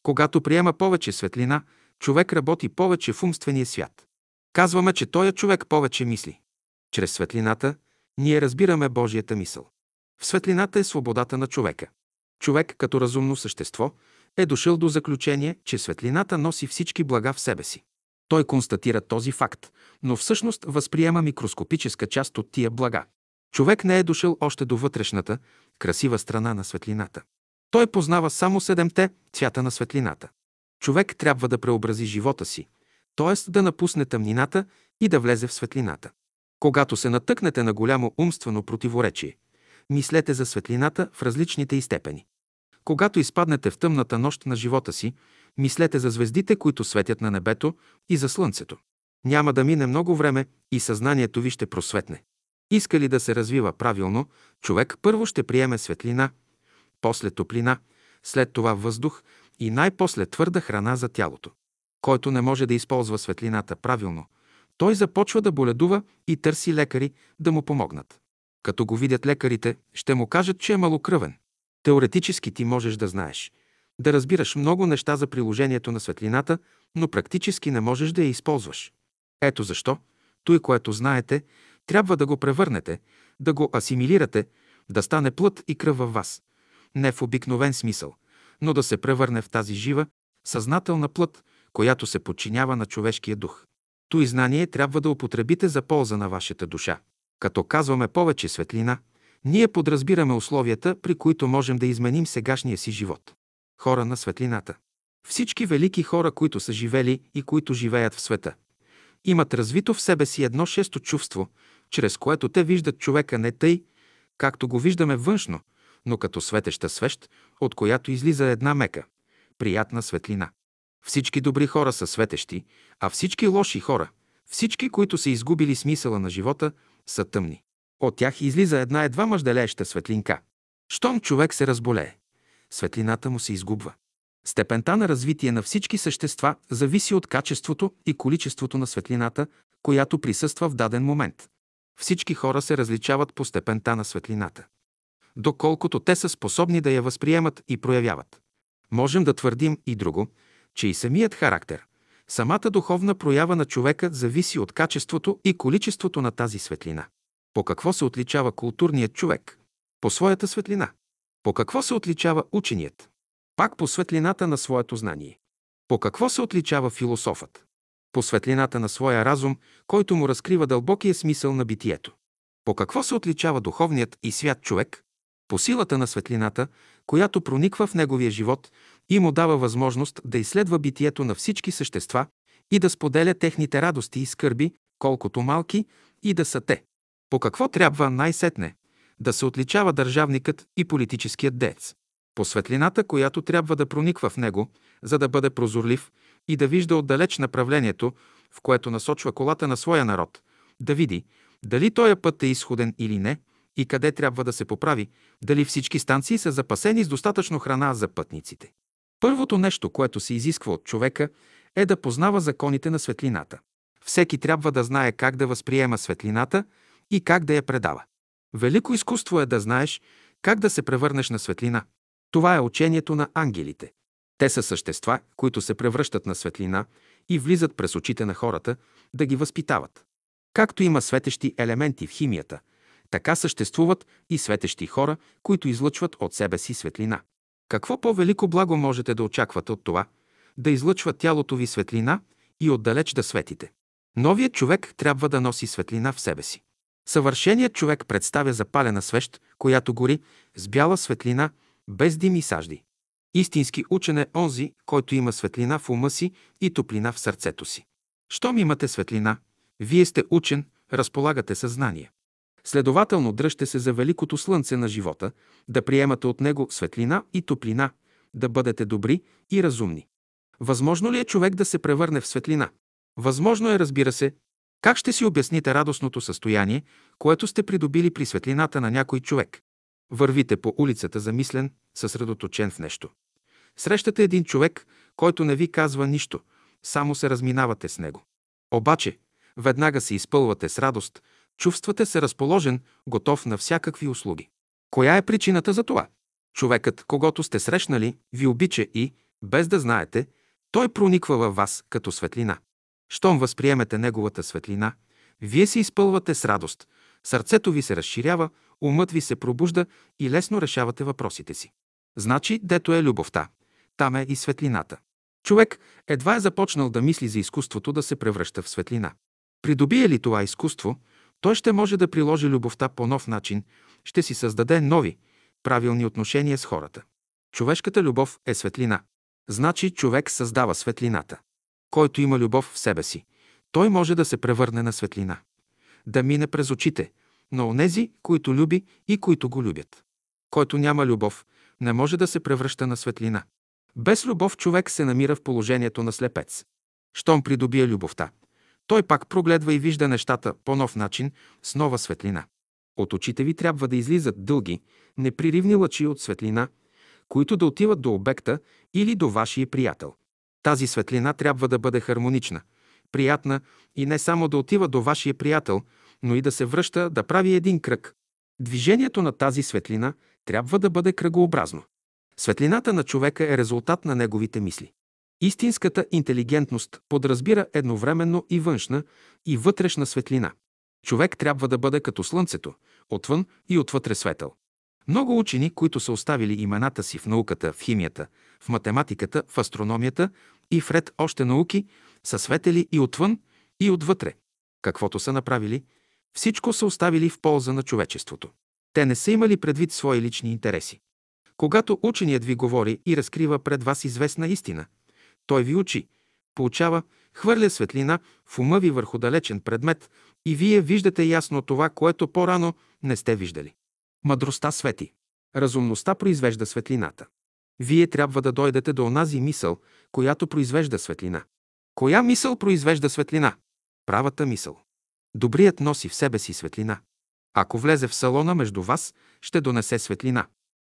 Когато приема повече светлина, човек работи повече в умствения свят. Казваме, че този човек повече мисли. Чрез светлината ние разбираме Божията мисъл. В светлината е свободата на човека. Човек като разумно същество е дошъл до заключение, че светлината носи всички блага в себе си. Той констатира този факт, но всъщност възприема микроскопическа част от тия блага. Човек не е дошъл още до вътрешната, красива страна на светлината. Той познава само седемте цвята на светлината. Човек трябва да преобрази живота си, т.е. да напусне тъмнината и да влезе в светлината. Когато се натъкнете на голямо умствено противоречие, мислете за светлината в различните и степени. Когато изпаднете в тъмната нощ на живота си, мислете за звездите, които светят на небето и за слънцето. Няма да мине много време и съзнанието ви ще просветне. Иска ли да се развива правилно, човек първо ще приеме светлина, после топлина, след това въздух и най-после твърда храна за тялото. Който не може да използва светлината правилно, той започва да боледува и търси лекари да му помогнат. Като го видят лекарите, ще му кажат, че е малокръвен. Теоретически ти можеш да знаеш, да разбираш много неща за приложението на светлината, но практически не можеш да я използваш. Ето защо, той, което знаете, трябва да го превърнете, да го асимилирате, да стане плът и кръв във вас. Не в обикновен смисъл, но да се превърне в тази жива, съзнателна плът, която се подчинява на човешкия дух. Той знание трябва да употребите за полза на вашата душа. Като казваме повече светлина, ние подразбираме условията, при които можем да изменим сегашния си живот. Хора на светлината. Всички велики хора, които са живели и които живеят в света, имат развито в себе си едно шесто чувство, чрез което те виждат човека не тъй, както го виждаме външно, но като светеща свещ, от която излиза една мека, приятна светлина. Всички добри хора са светещи, а всички лоши хора, всички, които са изгубили смисъла на живота, са тъмни. От тях излиза една едва мъжделееща светлинка. Щом човек се разболее, светлината му се изгубва. Степента на развитие на всички същества зависи от качеството и количеството на светлината, която присъства в даден момент. Всички хора се различават по степента на светлината. Доколкото те са способни да я възприемат и проявяват. Можем да твърдим и друго, че и самият характер, самата духовна проява на човека зависи от качеството и количеството на тази светлина. По какво се отличава културният човек? По своята светлина. По какво се отличава ученият? Пак по светлината на своето знание. По какво се отличава философът? По светлината на своя разум, който му разкрива дълбокия смисъл на битието. По какво се отличава духовният и свят човек? По силата на светлината, която прониква в неговия живот и му дава възможност да изследва битието на всички същества и да споделя техните радости и скърби, колкото малки и да са те. По какво трябва най-сетне да се отличава държавникът и политическият дец? По светлината, която трябва да прониква в него, за да бъде прозорлив и да вижда отдалеч направлението, в което насочва колата на своя народ, да види дали този път е изходен или не и къде трябва да се поправи, дали всички станции са запасени с достатъчно храна за пътниците. Първото нещо, което се изисква от човека, е да познава законите на светлината. Всеки трябва да знае как да възприема светлината и как да я предава. Велико изкуство е да знаеш как да се превърнеш на светлина. Това е учението на ангелите. Те са същества, които се превръщат на светлина и влизат през очите на хората да ги възпитават. Както има светещи елементи в химията, така съществуват и светещи хора, които излъчват от себе си светлина. Какво по-велико благо можете да очаквате от това? Да излъчва тялото ви светлина и отдалеч да светите. Новият човек трябва да носи светлина в себе си. Съвършеният човек представя запалена свещ, която гори с бяла светлина, без дим и сажди. Истински учен е онзи, който има светлина в ума си и топлина в сърцето си. Щом имате светлина, вие сте учен, разполагате съзнание. Следователно дръжте се за великото слънце на живота, да приемате от него светлина и топлина, да бъдете добри и разумни. Възможно ли е човек да се превърне в светлина? Възможно е, разбира се. Как ще си обясните радостното състояние, което сте придобили при светлината на някой човек? Вървите по улицата замислен, съсредоточен в нещо. Срещате един човек, който не ви казва нищо, само се разминавате с него. Обаче, веднага се изпълвате с радост, чувствате се разположен, готов на всякакви услуги. Коя е причината за това? Човекът, когато сте срещнали, ви обича и, без да знаете, той прониква във вас като светлина. Щом възприемете неговата светлина, вие се изпълвате с радост, сърцето ви се разширява, умът ви се пробужда и лесно решавате въпросите си. Значи, дето е любовта, там е и светлината. Човек едва е започнал да мисли за изкуството да се превръща в светлина. Придобие ли това изкуство, той ще може да приложи любовта по нов начин, ще си създаде нови, правилни отношения с хората. Човешката любов е светлина. Значи човек създава светлината. Който има любов в себе си, той може да се превърне на светлина. Да мине през очите на онези, които люби и които го любят. Който няма любов, не може да се превръща на светлина. Без любов човек се намира в положението на слепец. Щом придобие любовта, той пак прогледва и вижда нещата по нов начин, с нова светлина. От очите ви трябва да излизат дълги, неприривни лъчи от светлина, които да отиват до обекта или до вашия приятел. Тази светлина трябва да бъде хармонична, приятна и не само да отива до вашия приятел, но и да се връща да прави един кръг. Движението на тази светлина трябва да бъде кръгообразно. Светлината на човека е резултат на неговите мисли. Истинската интелигентност подразбира едновременно и външна, и вътрешна светлина. Човек трябва да бъде като слънцето, отвън и отвътре светъл. Много учени, които са оставили имената си в науката, в химията, в математиката, в астрономията и в ред още науки, са светели и отвън, и отвътре. Каквото са направили, всичко са оставили в полза на човечеството. Те не са имали предвид свои лични интереси. Когато ученият ви говори и разкрива пред вас известна истина, той ви учи, получава, хвърля светлина в ума ви върху далечен предмет и вие виждате ясно това, което по-рано не сте виждали. Мъдростта свети. Разумността произвежда светлината. Вие трябва да дойдете до онази мисъл, която произвежда светлина. Коя мисъл произвежда светлина? Правата мисъл. Добрият носи в себе си светлина. Ако влезе в салона между вас, ще донесе светлина.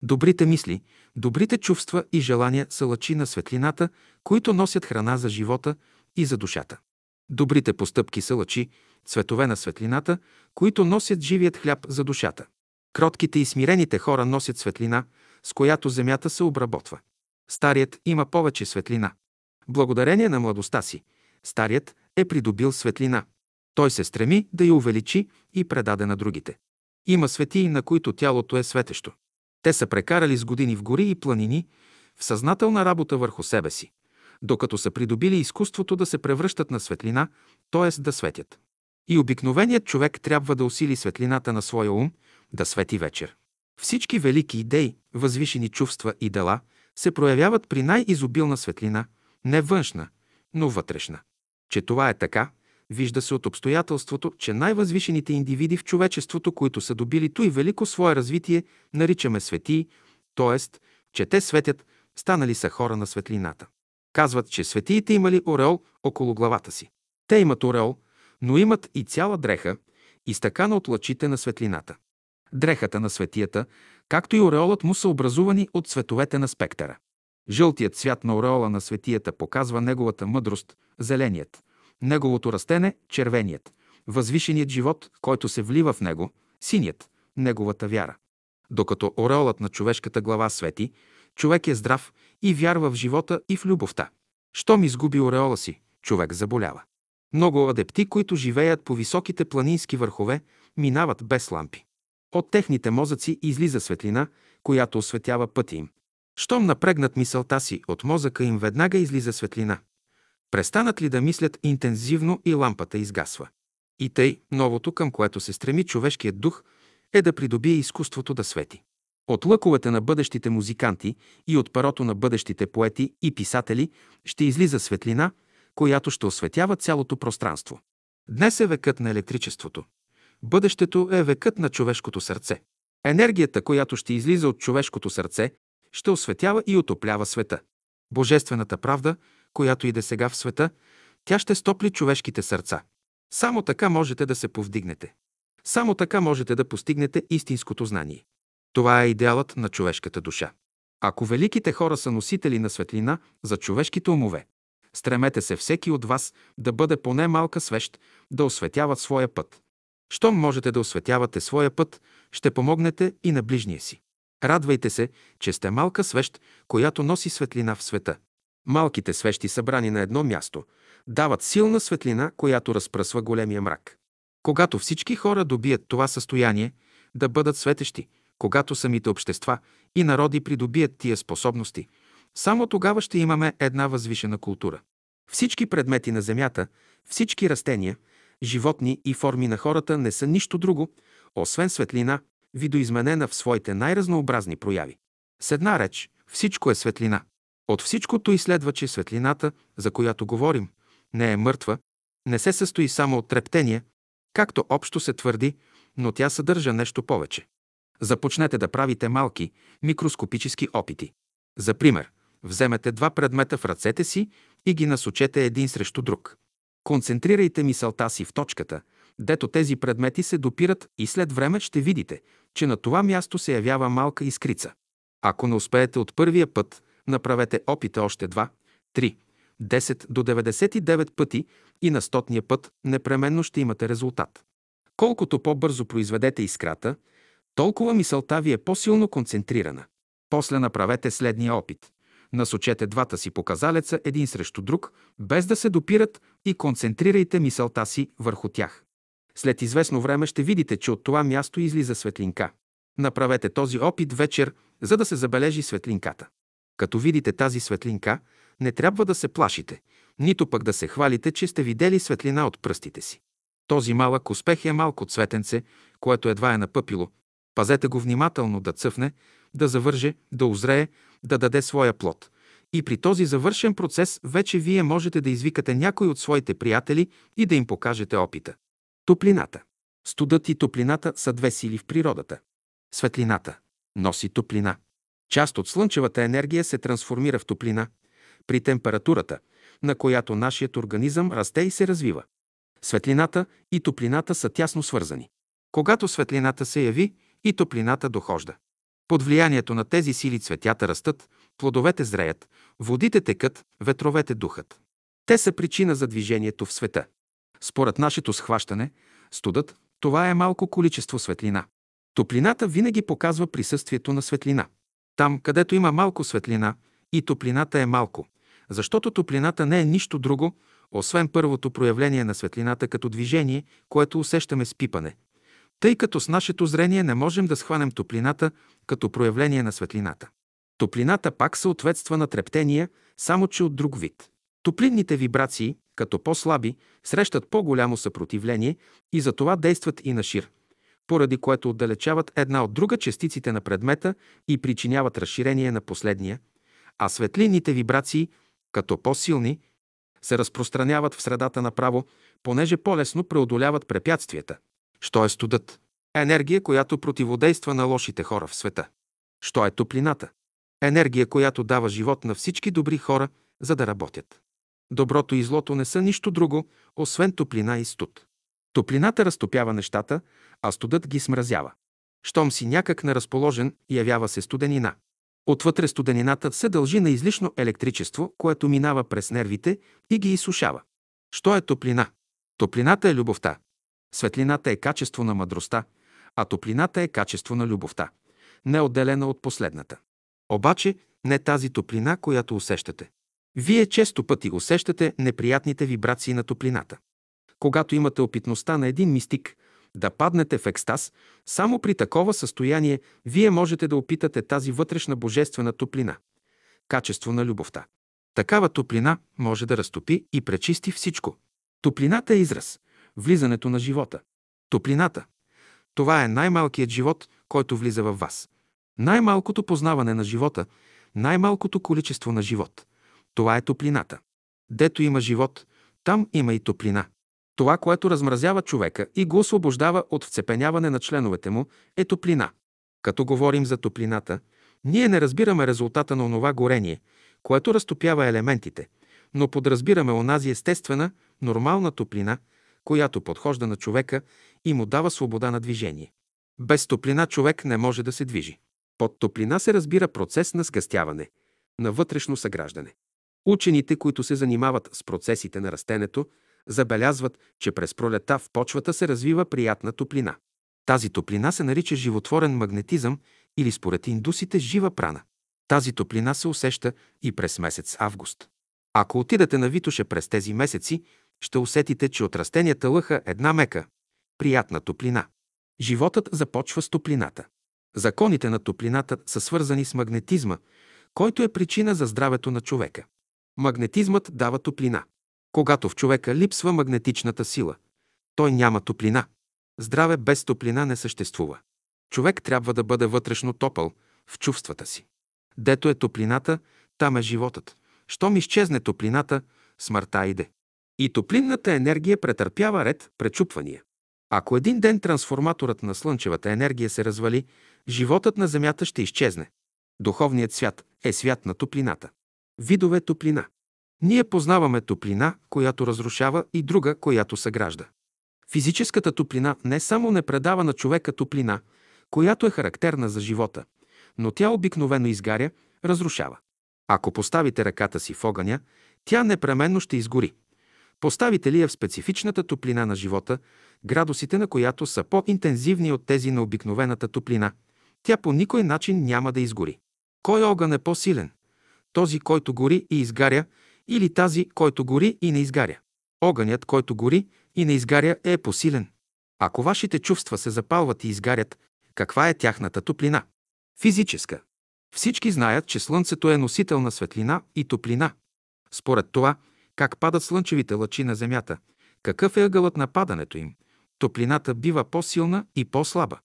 Добрите мисли, добрите чувства и желания са лъчи на светлината, които носят храна за живота и за душата. Добрите постъпки са лъчи, цветове на светлината, които носят живият хляб за душата. Кротките и смирените хора носят светлина, с която земята се обработва. Старият има повече светлина. Благодарение на младостта си, старият е придобил светлина. Той се стреми да я увеличи и предаде на другите. Има светии, на които тялото е светещо. Те са прекарали с години в гори и планини, в съзнателна работа върху себе си, докато са придобили изкуството да се превръщат на светлина, т.е. да светят. И обикновеният човек трябва да усили светлината на своя ум, да свети вечер. Всички велики идеи, възвишени чувства и дела се проявяват при най-изобилна светлина, не външна, но вътрешна. Че това е така, вижда се от обстоятелството, че най-възвишените индивиди в човечеството, които са добили той велико свое развитие, наричаме светии, т.е. че те светят, станали са хора на светлината. Казват, че светиите имали ореол около главата си. Те имат ореол, но имат и цяла дреха, изтъкана от лъчите на светлината. Дрехата на светията, както и ореолът му са образувани от цветовете на спектъра. Жълтият цвят на ореола на светията показва неговата мъдрост, зеленият, неговото растене – червеният, възвишеният живот, който се влива в него, синият, неговата вяра. Докато ореолът на човешката глава свети, човек е здрав и вярва в живота и в любовта. Щом изгуби ореола си, човек заболява. Много адепти, които живеят по високите планински върхове, минават без лампи. От техните мозъци излиза светлина, която осветява пътя им. Щом напрегнат мисълта си, от мозъка им веднага излиза светлина. Престанат ли да мислят интензивно и лампата изгасва. И тъй, новото, към което се стреми човешкият дух, е да придобие изкуството да свети. От лъковете на бъдещите музиканти и от парото на бъдещите поети и писатели ще излиза светлина, която ще осветява цялото пространство. Днес е векът на електричеството. Бъдещето е векът на човешкото сърце. Енергията, която ще излиза от човешкото сърце, ще осветява и отоплява света. Божествената правда, която иде сега в света, тя ще стопли човешките сърца. Само така можете да се повдигнете. Само така можете да постигнете истинското знание. Това е идеалът на човешката душа. Ако великите хора са носители на светлина за човешките умове, стремете се всеки от вас да бъде поне малка свещ, да осветява своя път. Щом можете да осветявате своя път, ще помогнете и на ближния си. Радвайте се, че сте малка свещ, която носи светлина в света. Малките свещи, събрани на едно място, дават силна светлина, която разпръсва големия мрак. Когато всички хора добият това състояние, да бъдат светещи, когато самите общества и народи придобият тия способности, само тогава ще имаме една възвишена култура. Всички предмети на Земята, всички растения, животни и форми на хората не са нищо друго, освен светлина, видоизменена в своите най-разнообразни прояви. С една реч, всичко е светлина. От всичкото изследва, че светлината, за която говорим, не е мъртва, не се състои само от трептение, както общо се твърди, но тя съдържа нещо повече. Започнете да правите малки, микроскопически опити. За пример, вземете два предмета в ръцете си и ги насочете един срещу друг. Концентрирайте мисълта си в точката, дето тези предмети се допират и след време ще видите, че на това място се явява малка искрица. Ако не успеете от първия път, направете опита още два, три, 10 до 99 пъти и на стотния път непременно ще имате резултат. Колкото по-бързо произведете искрата, толкова мисълта ви е по-силно концентрирана. После направете следния опит. Насочете двата си показалеца един срещу друг, без да се допират и концентрирайте мисълта си върху тях. След известно време ще видите, че от това място излиза светлинка. Направете този опит вечер, за да се забележи светлинката. Като видите тази светлинка, не трябва да се плашите, нито пък да се хвалите, че сте видели светлина от пръстите си. Този малък успех е малко цветенце, което едва е напъпило. Пазете го внимателно да цъфне, да завърже, да озрее, да даде своя плод. И при този завършен процес вече вие можете да извикате някой от своите приятели и да им покажете опита. Топлината. Студът и топлината са две сили в природата. Светлината носи топлина. Част от слънчевата енергия се трансформира в топлина при температурата, на която нашият организъм расте и се развива. Светлината и топлината са тясно свързани. Когато светлината се яви, и топлината дохожда. Под влиянието на тези сили цветята растат, плодовете зреят, водите текат, ветровете духат. Те са причина за движението в света. Според нашето схващане, студът – това е малко количество светлина. Топлината винаги показва присъствието на светлина. Там, където има малко светлина, и топлината е малко, защото топлината не е нищо друго, освен първото проявление на светлината като движение, което усещаме с пипане. Тъй като с нашето зрение не можем да схванем топлината като проявление на светлината. Топлината пак съответства на трептения, само че от друг вид. Топлинните вибрации, като по-слаби, срещат по-голямо съпротивление и затова действат и на шир, поради което отдалечават една от друга частиците на предмета и причиняват разширение на последния, а светлинните вибрации, като по-силни, се разпространяват в средата направо, понеже по-лесно преодоляват препятствията. Що е студът? Енергия, която противодейства на лошите хора в света. Що е топлината? Енергия, която дава живот на всички добри хора, за да работят. Доброто и злото не са нищо друго, освен топлина и студ. Топлината разтопява нещата, а студът ги смразява. Щом си някак неразположен, явява се студенина. Отвътре студенината се дължи на излишно електричество, което минава през нервите и ги изсушава. Що е топлина? Топлината е любовта. Светлината е качество на мъдростта, а топлината е качество на любовта, не отделена от последната. Обаче не тази топлина, която усещате. Вие често пъти усещате неприятните вибрации на топлината. Когато имате опитността на един мистик да паднете в екстаз, само при такова състояние вие можете да опитате тази вътрешна божествена топлина, качество на любовта. Такава топлина може да разтопи и пречисти всичко. Топлината е израз, влизането на живота. Топлината. Това е най-малкият живот, който влиза във вас. Най-малкото познаване на живота, най-малкото количество на живот. Това е топлината. Дето има живот, там има и топлина. Това, което размразява човека и го освобождава от вцепеняване на членовете му, е топлина. Като говорим за топлината, ние не разбираме резултата на онова горение, което разтопява елементите, но подразбираме онази естествена, нормална топлина, която подхожда на човека и му дава свобода на движение. Без топлина човек не може да се движи. Под топлина се разбира процес на сгъстяване, на вътрешно съграждане. Учените, които се занимават с процесите на растенето, забелязват, че през пролета в почвата се развива приятна топлина. Тази топлина се нарича животворен магнетизъм или според индусите жива прана. Тази топлина се усеща и през месец август. Ако отидете на Витоше през тези месеци, ще усетите, че от растенията лъха една мека, приятна топлина. Животът започва с топлината. Законите на топлината са свързани с магнетизма, който е причина за здравето на човека. Магнетизмът дава топлина. Когато в човека липсва магнетичната сила, той няма топлина. Здраве без топлина не съществува. Човек трябва да бъде вътрешно топъл в чувствата си. Дето е топлината, там е животът. Щом изчезне топлината, смъртта иде. И топлинната енергия претърпява ред пречупвания. Ако един ден трансформаторът на слънчевата енергия се развали, животът на Земята ще изчезне. Духовният свят е свят на топлината. Видове топлина. Ние познаваме топлина, която разрушава и друга, която съгражда. Физическата топлина не само не предава на човека топлина, която е характерна за живота, но тя обикновено изгаря, разрушава. Ако поставите ръката си в огъня, тя непременно ще изгори. Поставите ли я в специфичната топлина на живота, градусите на която са по-интензивни от тези на обикновената топлина, тя по никой начин няма да изгори. Кой огън е по-силен? Този, който гори и изгаря, или тази, който гори и не изгаря? Огънят, който гори и не изгаря, е посилен. Ако вашите чувства се запалват и изгарят, каква е тяхната топлина? Физическа. Всички знаят, че Слънцето е носител на светлина и топлина. Според това, как падат слънчевите лъчи на Земята, какъв е ъгълът на падането им, топлината бива по-силна и по-слаба.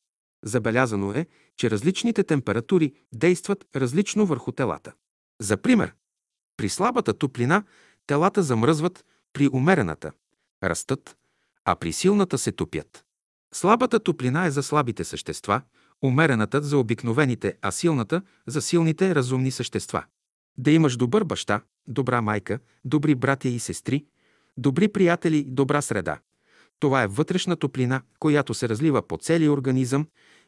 Забелязано е, че различните температури действат различно върху телата. За пример, при слабата топлина телата замръзват, при умерената – растат, а при силната се топят. Слабата топлина е за слабите същества, умерената за обикновените, а силната за силните разумни същества. Да имаш добър баща, добра майка, добри братя и сестри, добри приятели, добра среда. Това е вътрешна топлина, която се разлива по целия организъм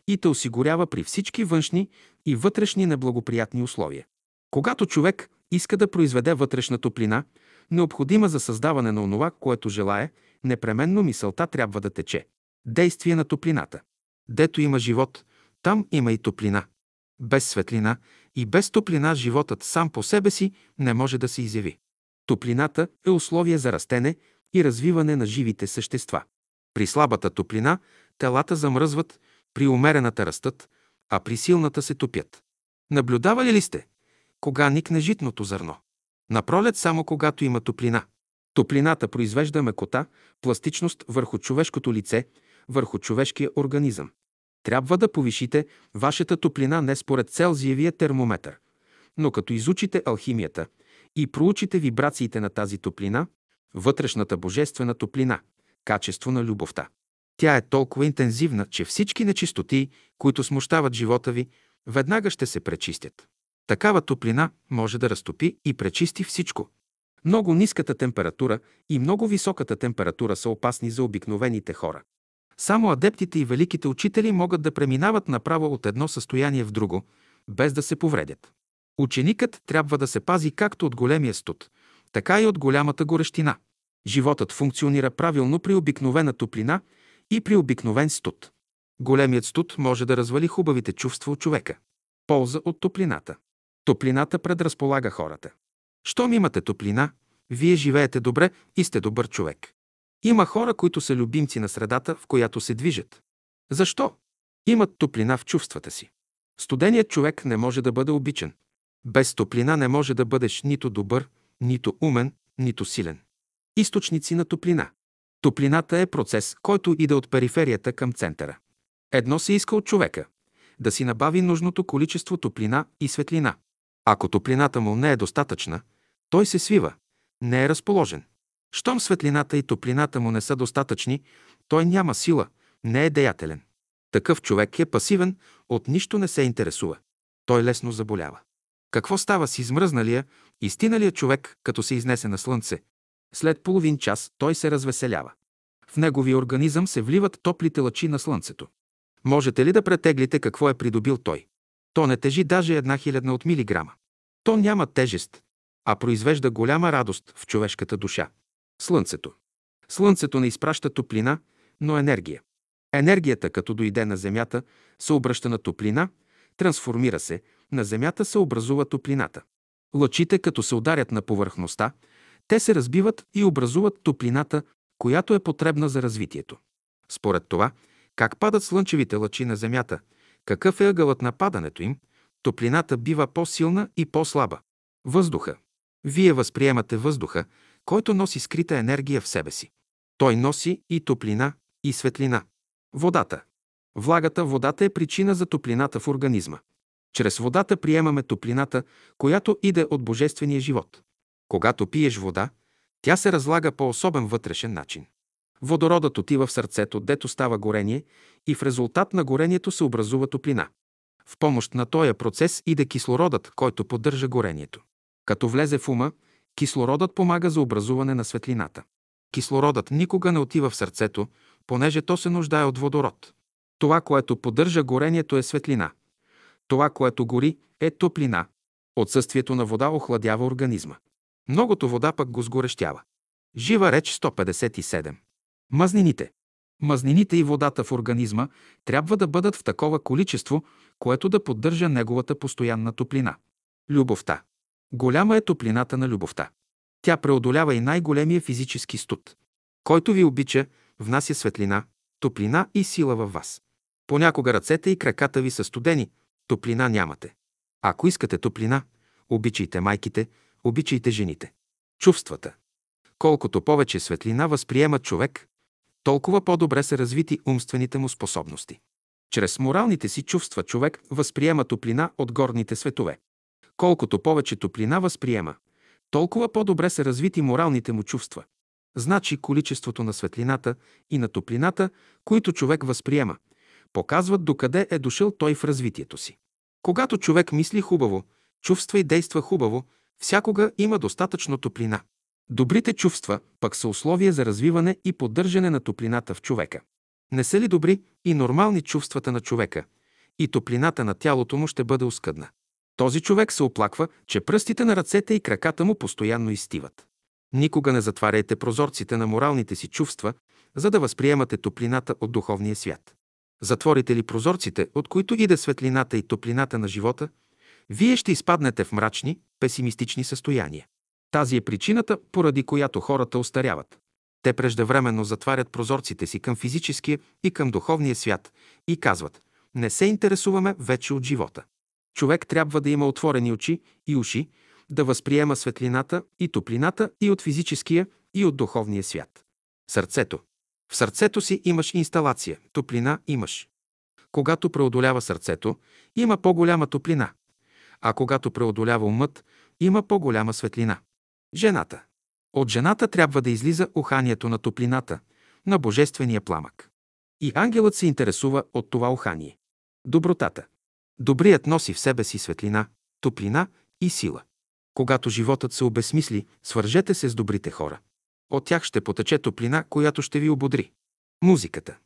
и те осигурява при всички външни и вътрешни неблагоприятни условия. Когато човек иска да произведе вътрешна топлина, необходима за създаване на онова, което желае, непременно мисълта трябва да тече. Действие на топлината. Дето има живот, там има и топлина. Без светлина и без топлина животът сам по себе си не може да се изяви. Топлината е условие за растене и развиване на живите същества. При слабата топлина телата замръзват, при умерената растат, а при силната се топят. Наблюдавали ли сте? Кога никне житното зърно? Напролет само когато има топлина. Топлината произвежда мекота, пластичност върху човешкото лице, върху човешкия организъм. Трябва да повишите вашата топлина не според Целзиевия термометър, но като изучите алхимията и проучите вибрациите на тази топлина, вътрешната божествена топлина, качество на любовта. Тя е толкова интензивна, че всички нечистоти, които смущават живота ви, веднага ще се пречистят. Такава топлина може да разтопи и пречисти всичко. Много ниската температура и много високата температура са опасни за обикновените хора. Само адептите и великите учители могат да преминават направо от едно състояние в друго, без да се повредят. Ученикът трябва да се пази както от големия студ, така и от голямата горещина. Животът функционира правилно при обикновена топлина и при обикновен студ. Големият студ може да развали хубавите чувства от човека. Полза от топлината. Топлината предразполага хората. Щом имате топлина, вие живеете добре и сте добър човек. Има хора, които са любимци на средата, в която се движат. Защо? Имат топлина в чувствата си. Студеният човек не може да бъде обичан. Без топлина не може да бъдеш нито добър, нито умен, нито силен. Източници на топлина. Топлината е процес, който иде от периферията към центъра. Едно се иска от човека – да си набави нужното количество топлина и светлина. Ако топлината му не е достатъчна, той се свива, не е разположен. Щом светлината и топлината му не са достатъчни, той няма сила, не е деятелен. Такъв човек е пасивен, от нищо не се интересува. Той лесно заболява. Какво става с измръзналия, истиналия човек, като се изнесе на слънце? След половин час той се развеселява. В неговия организъм се вливат топлите лъчи на слънцето. Можете ли да претеглите какво е придобил той? То не тежи даже една хилядна от милиграма. То няма тежест, а произвежда голяма радост в човешката душа. Слънцето. Слънцето не изпраща топлина, но енергия. Енергията, като дойде на Земята, се обръща на топлина, трансформира се, на Земята се образува топлината. Лъчите, като се ударят на повърхността, те се разбиват и образуват топлината, която е потребна за развитието. Според това, как падат слънчевите лъчи на Земята, какъв е ъгълът на падането им, топлината бива по-силна и по-слаба. Въздуха. Вие възприемате въздуха, който носи скрита енергия в себе си. Той носи и топлина, и светлина. Водата. Влагата, водата е причина за топлината в организма. Чрез водата приемаме топлината, която иде от божествения живот. Когато пиеш вода, тя се разлага по особен вътрешен начин. Водородът отива в сърцето, дето става горение и в резултат на горението се образува топлина. В помощ на този процес иде кислородът, който поддържа горението. Като влезе в ума, кислородът помага за образуване на светлината. Кислородът никога не отива в сърцето, понеже то се нуждае от водород. Това, което поддържа горението е светлина. Това, което гори, е топлина. Отсъствието на вода охладява организма. Многото вода пък го сгорещява. Жива реч 157. Мазнините. Мазнините и водата в организма трябва да бъдат в такова количество, което да поддържа неговата постоянна топлина. Любовта. Голяма е топлината на любовта. Тя преодолява и най-големия физически студ. Който ви обича, внася светлина, топлина и сила във вас. Понякога ръцете и краката ви са студени, топлина нямате. Ако искате топлина, обичайте майките, обичайте жените. Чувствата. Колкото повече светлина възприема човек, толкова по-добре са развити умствените му способности. Чрез моралните си чувства човек възприема топлина от горните светове. Колкото повече топлина възприема, толкова по-добре са развити моралните му чувства. Значи количеството на светлината и на топлината, които човек възприема, показват докъде е дошъл той в развитието си. Когато човек мисли хубаво, чувства и действа хубаво, всякога има достатъчно топлина. Добрите чувства пък са условия за развиване и поддържане на топлината в човека. Не са ли добри и нормални чувствата на човека, и топлината на тялото му ще бъде оскъдна. Този човек се оплаква, че пръстите на ръцете и краката му постоянно изтиват. Никога не затваряйте прозорците на моралните си чувства, за да възприемате топлината от духовния свят. Затворите ли прозорците, от които иде светлината и топлината на живота, вие ще изпаднете в мрачни, песимистични състояния. Тази е причината, поради която хората остаряват. Те преждевременно затварят прозорците си към физическия и към духовния свят и казват «Не се интересуваме вече от живота». Човек трябва да има отворени очи и уши, да възприема светлината и топлината и от физическия, и от духовния свят. Сърцето. В сърцето си имаш инсталация, топлина имаш. Когато преодолява сърцето, има по-голяма топлина, а когато преодолява умът, има по-голяма светлина. Жената. От жената трябва да излиза уханието на топлината, на божествения пламък. И ангелът се интересува от това ухание. Добротата. Добрият носи в себе си светлина, топлина и сила. Когато животът се обесмисли, свържете се с добрите хора. От тях ще потече топлина, която ще ви ободри. Музиката.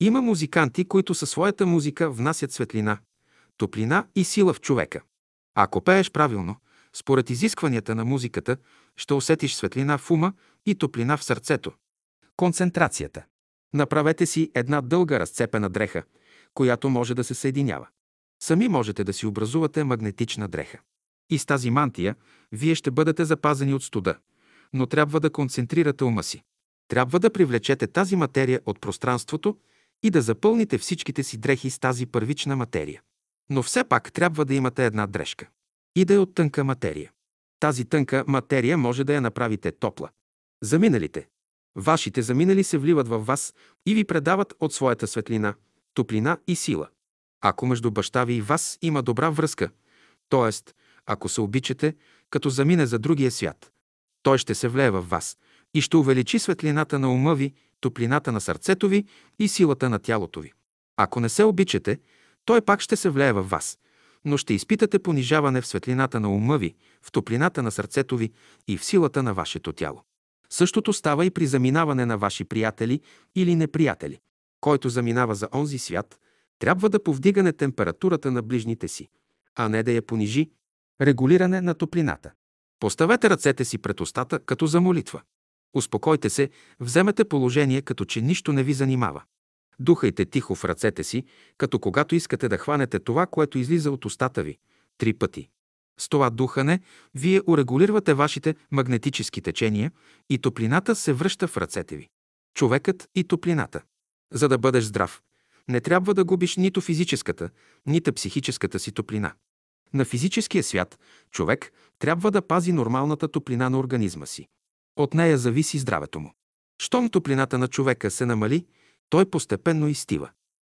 Има музиканти, които със своята музика внасят светлина, топлина и сила в човека. Ако пееш правилно, според изискванията на музиката, ще усетиш светлина в ума и топлина в сърцето. Концентрацията. Направете си една дълга разцепена дреха, която може да се съединява. Сами можете да си образувате магнетична дреха. И с тази мантия вие ще бъдете запазени от студа, но трябва да концентрирате ума си. Трябва да привлечете тази материя от пространството и да запълните всичките си дрехи с тази първична материя. Но все пак трябва да имате една дрежка. И да е от тънка материя. Тази тънка материя може да я направите топла. Заминалите. Вашите заминали се вливат във вас и ви предават от своята светлина, топлина и сила. Ако между баща ви и вас има добра връзка, т.е. ако се обичате, като замине за другия свят, той ще се влее във вас и ще увеличи светлината на ума ви, топлината на сърцето ви и силата на тялото ви. Ако не се обичате, той пак ще се влее във вас, но ще изпитате понижаване в светлината на ума ви, в топлината на сърцето ви и в силата на вашето тяло. Същото става и при заминаване на ваши приятели или неприятели. Който заминава за онзи свят, трябва да повдигане температурата на ближните си, а не да я понижи. Регулиране на топлината. Поставете ръцете си пред устата, като за молитва. Успокойте се, вземете положение, като че нищо не ви занимава. Духайте тихо в ръцете си, като когато искате да хванете това, което излиза от устата ви. Три пъти. С това духане вие урегулирате вашите магнетически течения и топлината се връща в ръцете ви. Човекът и топлината. За да бъдеш здрав, не трябва да губиш нито физическата, нито психическата си топлина. На физическия свят човек трябва да пази нормалната топлина на организма си. От нея зависи здравето му. Щом топлината на човека се намали, той постепенно изстива.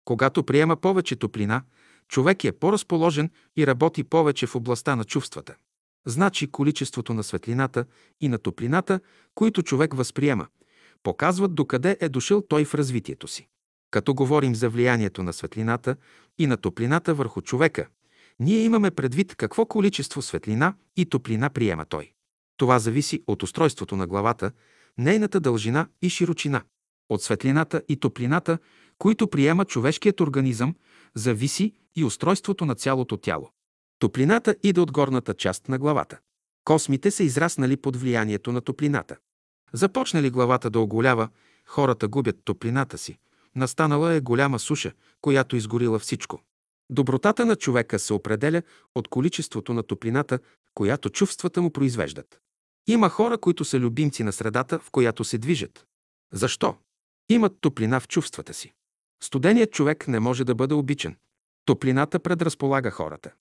Когато приема повече топлина, човек е по-разположен и работи повече в областта на чувствата. Значи количеството на светлината и на топлината, които човек възприема, показват докъде е дошъл той в развитието си. Като говорим за влиянието на светлината и на топлината върху човека, ние имаме предвид какво количество светлина и топлина приема той. Това зависи от устройството на главата, нейната дължина и широчина. От светлината и топлината, които приема човешкият организъм, зависи и устройството на цялото тяло. Топлината иде от горната част на главата. Космите са израснали под влиянието на топлината. Започне ли главата да оголява, хората губят топлината си. Настанала е голяма суша, която изгорила всичко. Добротата на човека се определя от количеството на топлината, която чувствата му произвеждат. Има хора, които са любимци на средата, в която се движат. Защо? Имат топлина в чувствата си. Студеният човек не може да бъде обичан. Топлината предразполага хората.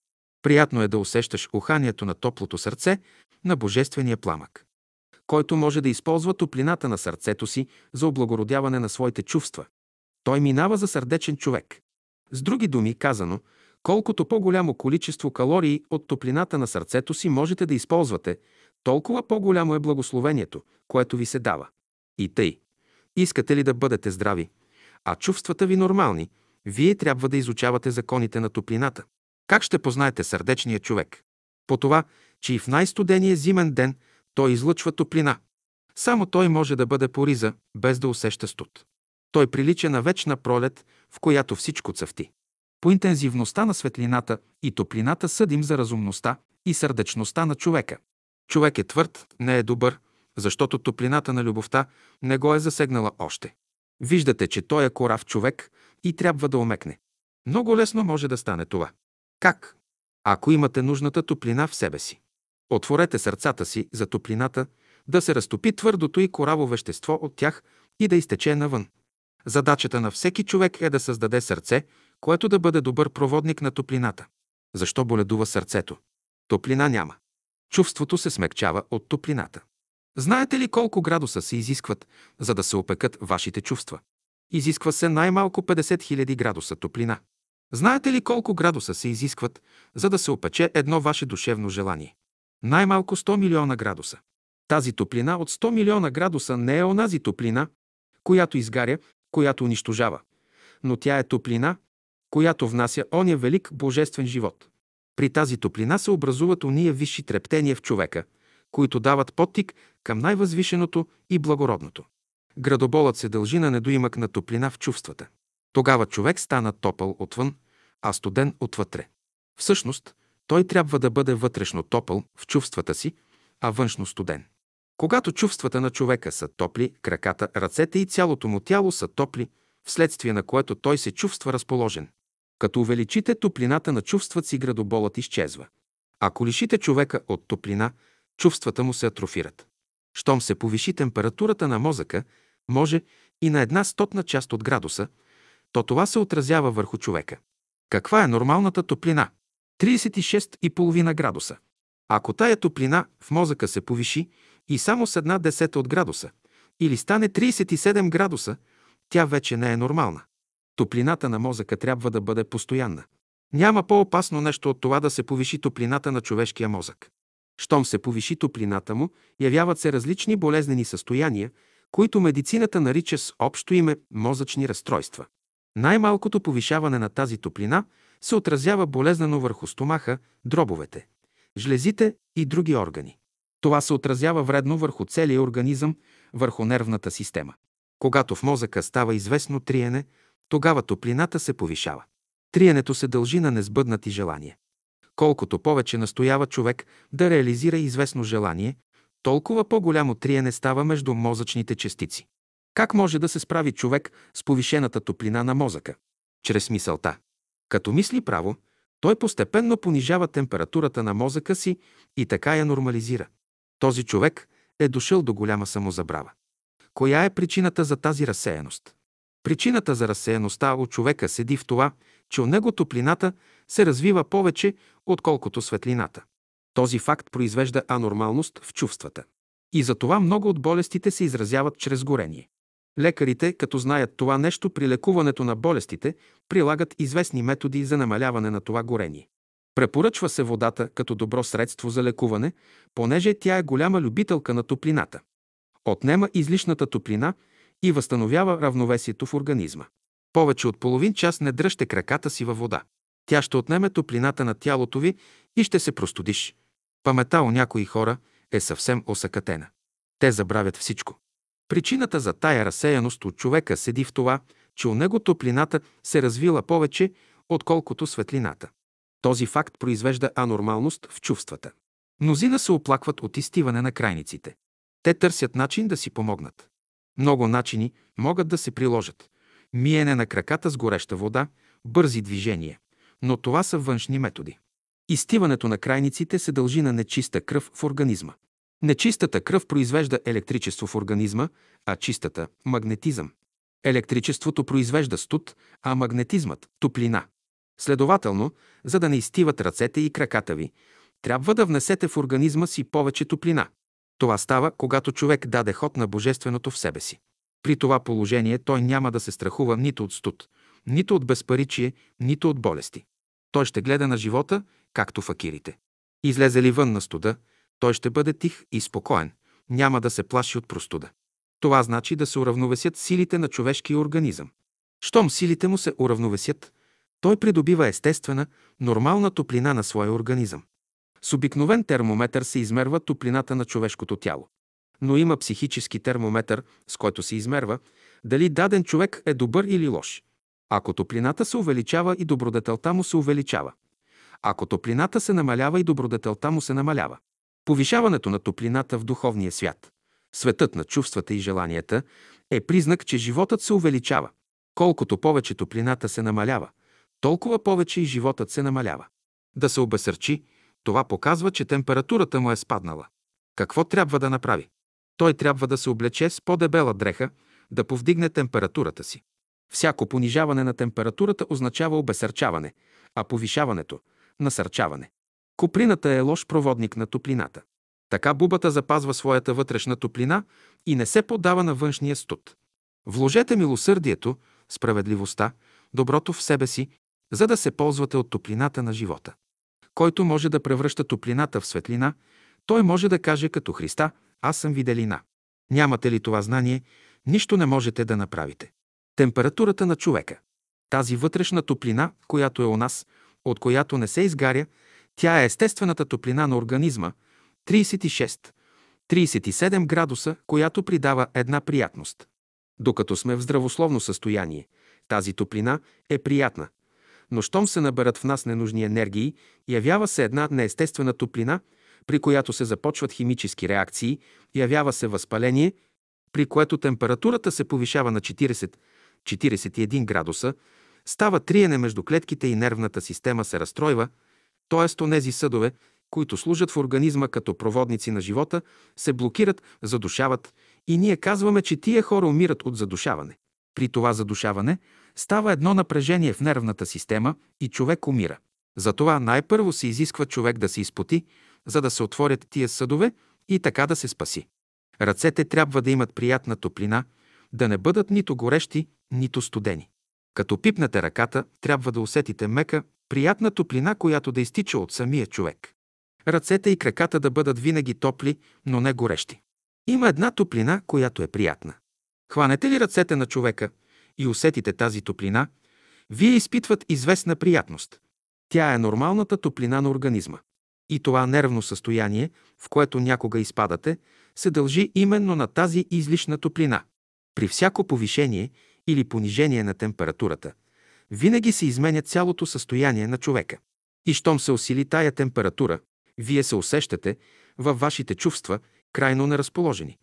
Приятно е да усещаш уханието на топлото сърце, на божествения пламък. който може да използва топлината на сърцето си за облагородяване на своите чувства. Той минава за сърдечен човек. С други думи казано, колкото по-голямо количество калории от топлината на сърцето си можете да използвате, толкова по-голямо е благословението, което ви се дава. И тъй. Искате ли да бъдете здрави, а чувствата ви нормални, вие трябва да изучавате законите на топлината. Как ще познаете сърдечния човек? По това, че и в най-студения зимен ден той излъчва топлина. Само той може да бъде пориза, без да усеща студ. Той прилича на вечна пролет, в която всичко цъфти. По интензивността на светлината и топлината съдим за разумността и сърдечността на човека. Човек е твърд, не е добър, защото топлината на любовта не го е засегнала още. Виждате, че той е корав човек и трябва да омекне. Много лесно може да стане това. Как? Ако имате нужната топлина в себе си. Отворете сърцата си за топлината, да се разтопи твърдото и кораво вещество от тях и да изтече навън. Задачата на всеки човек е да създаде сърце, което да бъде добър проводник на топлината. Защо боледува сърцето? Топлина няма. Чувството се смекчава от топлината. Знаете ли колко градуса се изискват, за да се опекат вашите чувства? Изисква се най-малко 50 000 градуса топлина. Знаете ли колко градуса се изискват, за да се опече едно ваше душевно желание? Най-малко 100 милиона градуса. Тази топлина от 100 милиона градуса не е онази топлина, която изгаря, която унищожава, но тя е топлина, която внася оня велик божествен живот. При тази топлина се образуват уния висши трептения в човека, които дават подтик към най-възвишеното и благородното. Градоболът се дължи на недоимък на топлина в чувствата. Тогава човек стана топъл отвън, а студен отвътре. Всъщност, той трябва да бъде вътрешно топъл в чувствата си, а външно студен. Когато чувствата на човека са топли, краката, ръцете и цялото му тяло са топли, вследствие на което той се чувства разположен. Като увеличите топлината на чувствата си, градоболът изчезва. Ако лишите човека от топлина, чувствата му се атрофират. Щом се повиши температурата на мозъка, може и на една стотна част от градуса, то това се отразява върху човека. Каква е нормалната топлина? 36,5 градуса. Ако тая топлина в мозъка се повиши и само с една десета от градуса, или стане 37 градуса, тя вече не е нормална. Топлината на мозъка трябва да бъде постоянна. Няма по-опасно нещо от това да се повиши топлината на човешкия мозък. Щом се повиши топлината му, явяват се различни болезнени състояния, които медицината нарича с общо име мозъчни разстройства. Най-малкото повишаване на тази топлина се отразява болезнено върху стомаха, дробовете, жлезите и други органи. Това се отразява вредно върху целия организъм, върху нервната система. Когато в мозъка става известно триене, тогава топлината се повишава. Триенето се дължи на несбъднати желания. Колкото повече настоява човек да реализира известно желание, толкова по-голямо триене става между мозъчните частици. Как може да се справи човек с повишената топлина на мозъка? Чрез мисълта. Като мисли право, той постепенно понижава температурата на мозъка си и така я нормализира. Този човек е дошъл до голяма самозабрава. Коя е причината за тази разсеяност? Причината за разсеяността у човека седи в това, че у него топлината се развива повече, отколкото светлината. Този факт произвежда анормалност в чувствата. И затова много от болестите се изразяват чрез горение. Лекарите, като знаят това нещо при лекуването на болестите, прилагат известни методи за намаляване на това горение. Препоръчва се водата като добро средство за лекуване, понеже тя е голяма любителка на топлината. Отнема излишната топлина и възстановява равновесието в организма. Повече от половин час не дръжте краката си във вода. Тя ще отнеме топлината на тялото ви и ще се простудиш. Памета у някои хора е съвсем осъкатена. Те забравят всичко. Причината за тая разсеяност от човека седи в това, че у него топлината се развила повече, отколкото светлината. Този факт произвежда анормалност в чувствата. Мнозина се оплакват от изтиване на крайниците. Те търсят начин да си помогнат. Много начини могат да се приложат. Миене на краката с гореща вода, бързи движения. Но това са външни методи. Изтиването на крайниците се дължи на нечиста кръв в организма. Нечистата кръв произвежда електричество в организма, а чистата – магнетизъм. Електричеството произвежда студ, а магнетизмът – топлина. Следователно, за да не изтиват ръцете и краката ви, трябва да внесете в организма си повече топлина. Това става, когато човек даде ход на Божественото в себе си. При това положение той няма да се страхува нито от студ, нито от безпаричие, нито от болести. Той ще гледа на живота, както факирите. Излезе ли вън на студа, той ще бъде тих и спокоен, няма да се плаши от простуда. Това значи да се уравновесят силите на човешкия организъм. Щом силите му се уравновесят, той придобива естествена, нормална топлина на своя организъм. С обикновен термометър се измерва топлината на човешкото тяло. Но има психически термометър, с който се измерва дали даден човек е добър или лош. Ако топлината се увеличава и добродетелта му се увеличава. Ако топлината се намалява и добродетелта му се намалява. Повишаването на топлината в духовния свят, светът на чувствата и желанията, е признак, че животът се увеличава. Колкото повече топлината се намалява, толкова повече и животът се намалява. Да се обесърчи, това показва, че температурата му е спаднала. Какво трябва да направи? Той трябва да се облече с по-дебела дреха, да повдигне температурата си. Всяко понижаване на температурата означава обесърчаване, а повишаването – насърчаване. Куприната е лош проводник на топлината. Така бубата запазва своята вътрешна топлина и не се подава на външния студ. Вложете милосърдието, справедливостта, доброто в себе си, за да се ползвате от топлината на живота. Който може да превръща топлината в светлина, той може да каже като Христа «Аз съм виделина». Нямате ли това знание, нищо не можете да направите. Температурата на човека. Тази вътрешна топлина, която е у нас, от която не се изгаря, тя е естествената топлина на организма 36-37 градуса, която придава една приятност. Докато сме в здравословно състояние, тази топлина е приятна. Но щом се наберат в нас ненужни енергии, явява се една неестествена топлина, при която се започват химически реакции, явява се възпаление, при което температурата се повишава на 40-41 градуса, става триене между клетките и нервната система се разстройва, т.е. онези съдове, които служат в организма като проводници на живота, се блокират, задушават и ние казваме, че тия хора умират от задушаване. При това задушаване става едно напрежение в нервната система и човек умира. Затова най-първо се изисква човек да се изпоти, за да се отворят тия съдове и така да се спаси. Ръцете трябва да имат приятна топлина, да не бъдат нито горещи, нито студени. Като пипнете ръката, трябва да усетите мека, приятна топлина, която да изтича от самия човек. Ръцете и краката да бъдат винаги топли, но не горещи. Има една топлина, която е приятна. Хванете ли ръцете на човека и усетите тази топлина, вие изпитват известна приятност. Тя е нормалната топлина на организма. И това нервно състояние, в което някога изпадате, се дължи именно на тази излишна топлина. При всяко повишение или понижение на температурата, винаги се изменя цялото състояние на човека. И щом се усили тая температура, вие се усещате във вашите чувства крайно неразположени.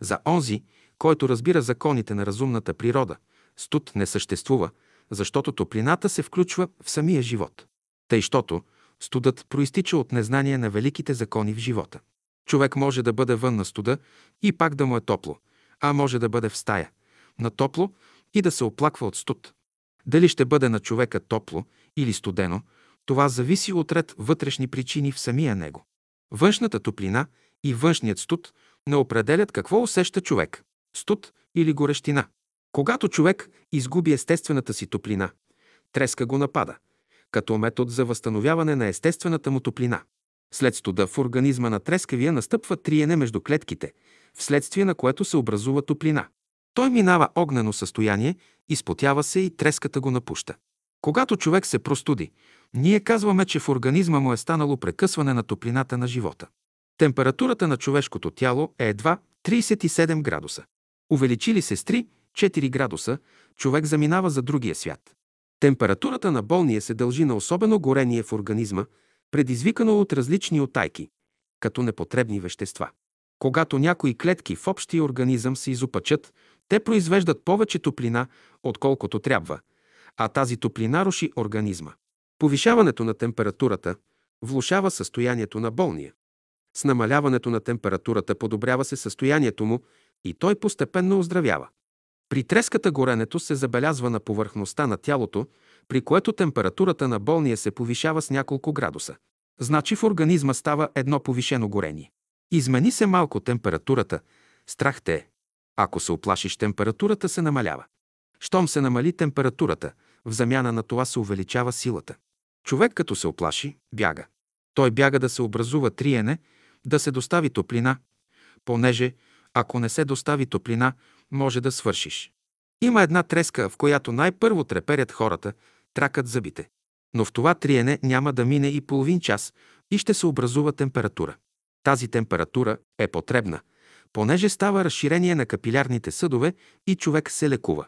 За онзи, който разбира законите на разумната природа, студ не съществува, защото топлината се включва в самия живот. Тъй, щото студът проистича от незнание на великите закони в живота. Човек може да бъде вън на студа и пак да му е топло, а може да бъде в стая, на топло и да се оплаква от студ. Дали ще бъде на човека топло или студено, това зависи от ред вътрешни причини в самия него. Външната топлина и външният студ не определят какво усеща човек – студ или горещина. Когато човек изгуби естествената си топлина, треска го напада, като метод за възстановяване на естествената му топлина. След студа в организма на трескавия настъпва триене между клетките, вследствие на което се образува топлина. Той минава огнено състояние, изпотява се и треската го напуща. Когато човек се простуди, ние казваме, че в организма му е станало прекъсване на топлината на живота. Температурата на човешкото тяло е едва 37 градуса. Увеличили се с 3-4 градуса, човек заминава за другия свят. Температурата на болния се дължи на особено горение в организма, предизвикано от различни отайки, като непотребни вещества. Когато някои клетки в общия организъм се изопачат, те произвеждат повече топлина, отколкото трябва, а тази топлина руши организма. Повишаването на температурата влушава състоянието на болния. С намаляването на температурата подобрява се състоянието му и той постепенно оздравява. При треската горенето се забелязва на повърхността на тялото, при което температурата на болния се повишава с няколко градуса. Значи в организма става едно повишено горение. Измени се малко температурата, страх те е. Ако се оплашиш, температурата се намалява. Щом се намали температурата, в замяна на това се увеличава силата. Човек като се оплаши, бяга. Той бяга да се образува триене, да се достави топлина, понеже ако не се достави топлина, може да свършиш. Има една треска, в която най-първо треперят хората, тракат зъбите. Но в това триене няма да мине и половин час и ще се образува температура. Тази температура е потребна, понеже става разширение на капилярните съдове и човек се лекува.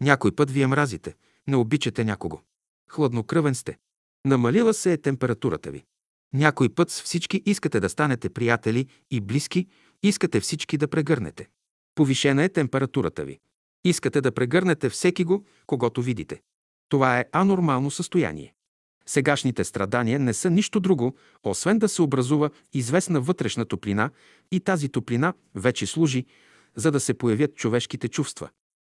Някой път вие мразите, не обичате някого. Хладнокръвен сте. Намалила се е температурата ви. Някой път с всички искате да станете приятели и близки, искате всички да прегърнете. Повишена е температурата ви. Искате да прегърнете всеки го, когато видите. Това е анормално състояние. Сегашните страдания не са нищо друго, освен да се образува известна вътрешна топлина и тази топлина вече служи, за да се появят човешките чувства.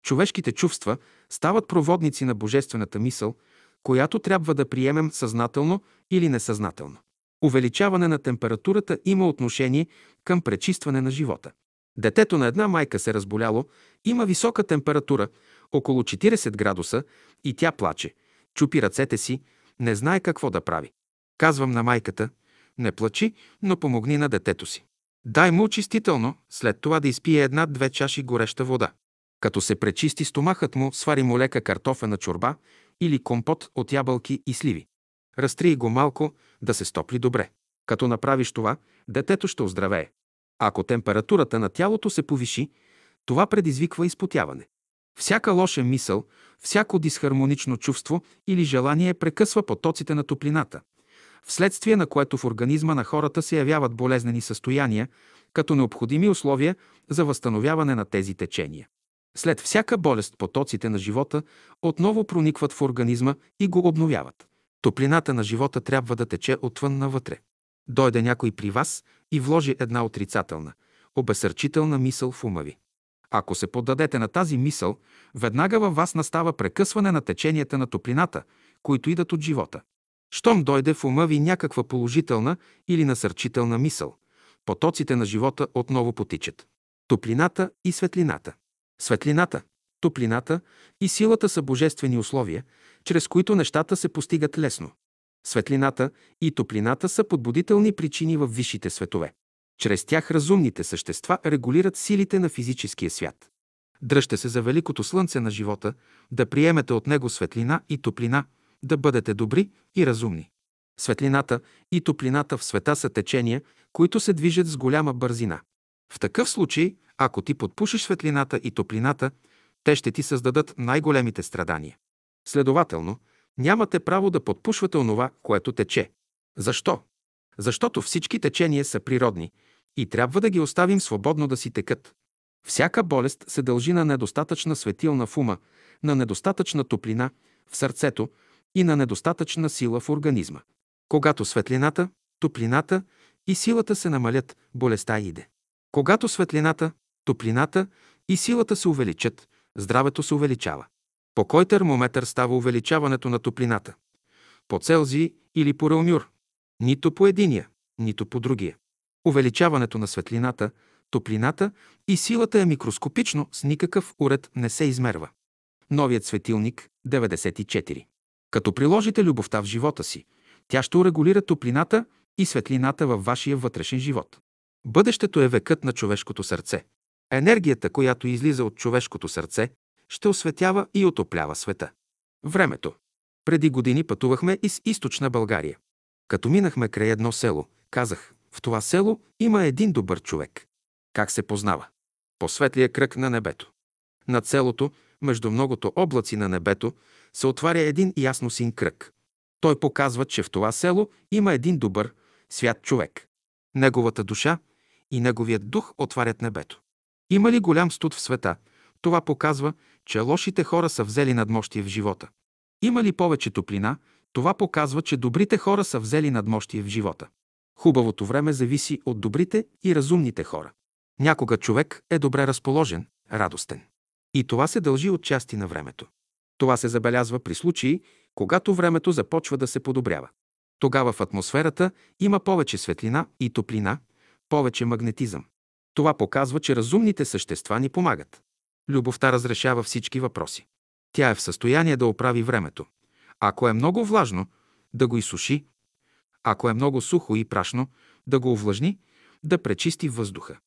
Човешките чувства стават проводници на божествената мисъл, която трябва да приемем съзнателно или несъзнателно. Увеличаване на температурата има отношение към пречистване на живота. Детето на една майка се разболяло, има висока температура, около 40 градуса, и тя плаче, чупи ръцете си, не знае какво да прави. Казвам на майката, не плачи, но помогни на детето си. Дай му очистително, след това да изпие една-две чаши гореща вода. Като се пречисти стомахът му, свари му лека картофена чорба или компот от ябълки и сливи. Разтрий го малко, да се стопли добре. Като направиш това, детето ще оздравее. Ако температурата на тялото се повиши, това предизвиква изпотяване. Всяка лоша мисъл, всяко дисхармонично чувство или желание прекъсва потоците на топлината, вследствие на което в организма на хората се явяват болезнени състояния, като необходими условия за възстановяване на тези течения. След всяка болест потоците на живота отново проникват в организма и го обновяват. Топлината на живота трябва да тече отвън навътре. Дойде някой при вас и вложи една отрицателна, обесърчителна мисъл в ума ви. Ако се поддадете на тази мисъл, веднага във вас настава прекъсване на теченията на топлината, които идат от живота. Щом дойде в ума ви някаква положителна или насърчителна мисъл, потоците на живота отново потичат. Топлината и светлината. Светлината, топлината и силата са божествени условия, чрез които нещата се постигат лесно. Светлината и топлината са подбудителни причини в висшите светове. Чрез тях разумните същества регулират силите на физическия свят. Дръжте се за великото слънце на живота, да приемете от него светлина и топлина, да бъдете добри и разумни. Светлината и топлината в света са течения, които се движат с голяма бързина. В такъв случай, ако ти подпушиш светлината и топлината, те ще ти създадат най-големите страдания. Следователно, нямате право да подпушвате онова, което тече. Защо? Защото всички течения са природни и трябва да ги оставим свободно да си текат. Всяка болест се дължи на недостатъчна светилна в ума, на недостатъчна топлина в сърцето и на недостатъчна сила в организма. Когато светлината, топлината и силата се намалят, болестта иде. Когато светлината, топлината и силата се увеличат, здравето се увеличава. По кой термометър става увеличаването на топлината? По Целзий или по Реумюр? Нито по единия, нито по другия. Увеличаването на светлината, топлината и силата е микроскопично, с никакъв уред не се измерва. Новият светилник 94. Като приложите любовта в живота си, тя ще урегулира топлината и светлината във вашия вътрешен живот. Бъдещето е векът на човешкото сърце. Енергията, която излиза от човешкото сърце, ще осветява и отоплява света. Времето. Преди години пътувахме из източна България. Като минахме край едно село, казах, в това село има един добър човек. Как се познава? По светлия кръг на небето. Над селото, между многото облаци на небето, се отваря един ясно син кръг. Той показва, че в това село има един добър, свят човек. Неговата душа и неговият дух отварят небето. Има ли голям студ в света? Това показва, че лошите хора са взели надмощие в живота. Има ли повече топлина? Това показва, че добрите хора са взели надмощие в живота. Хубавото време зависи от добрите и разумните хора. Някога човек е добре разположен, радостен. И това се дължи от части на времето. Това се забелязва при случаи, когато времето започва да се подобрява. Тогава в атмосферата има повече светлина и топлина, повече магнетизъм. Това показва, че разумните същества ни помагат. Любовта разрешава всички въпроси. Тя е в състояние да оправи времето. Ако е много влажно, да го изсуши, ако е много сухо и прашно, да го увлажни, да пречисти въздуха.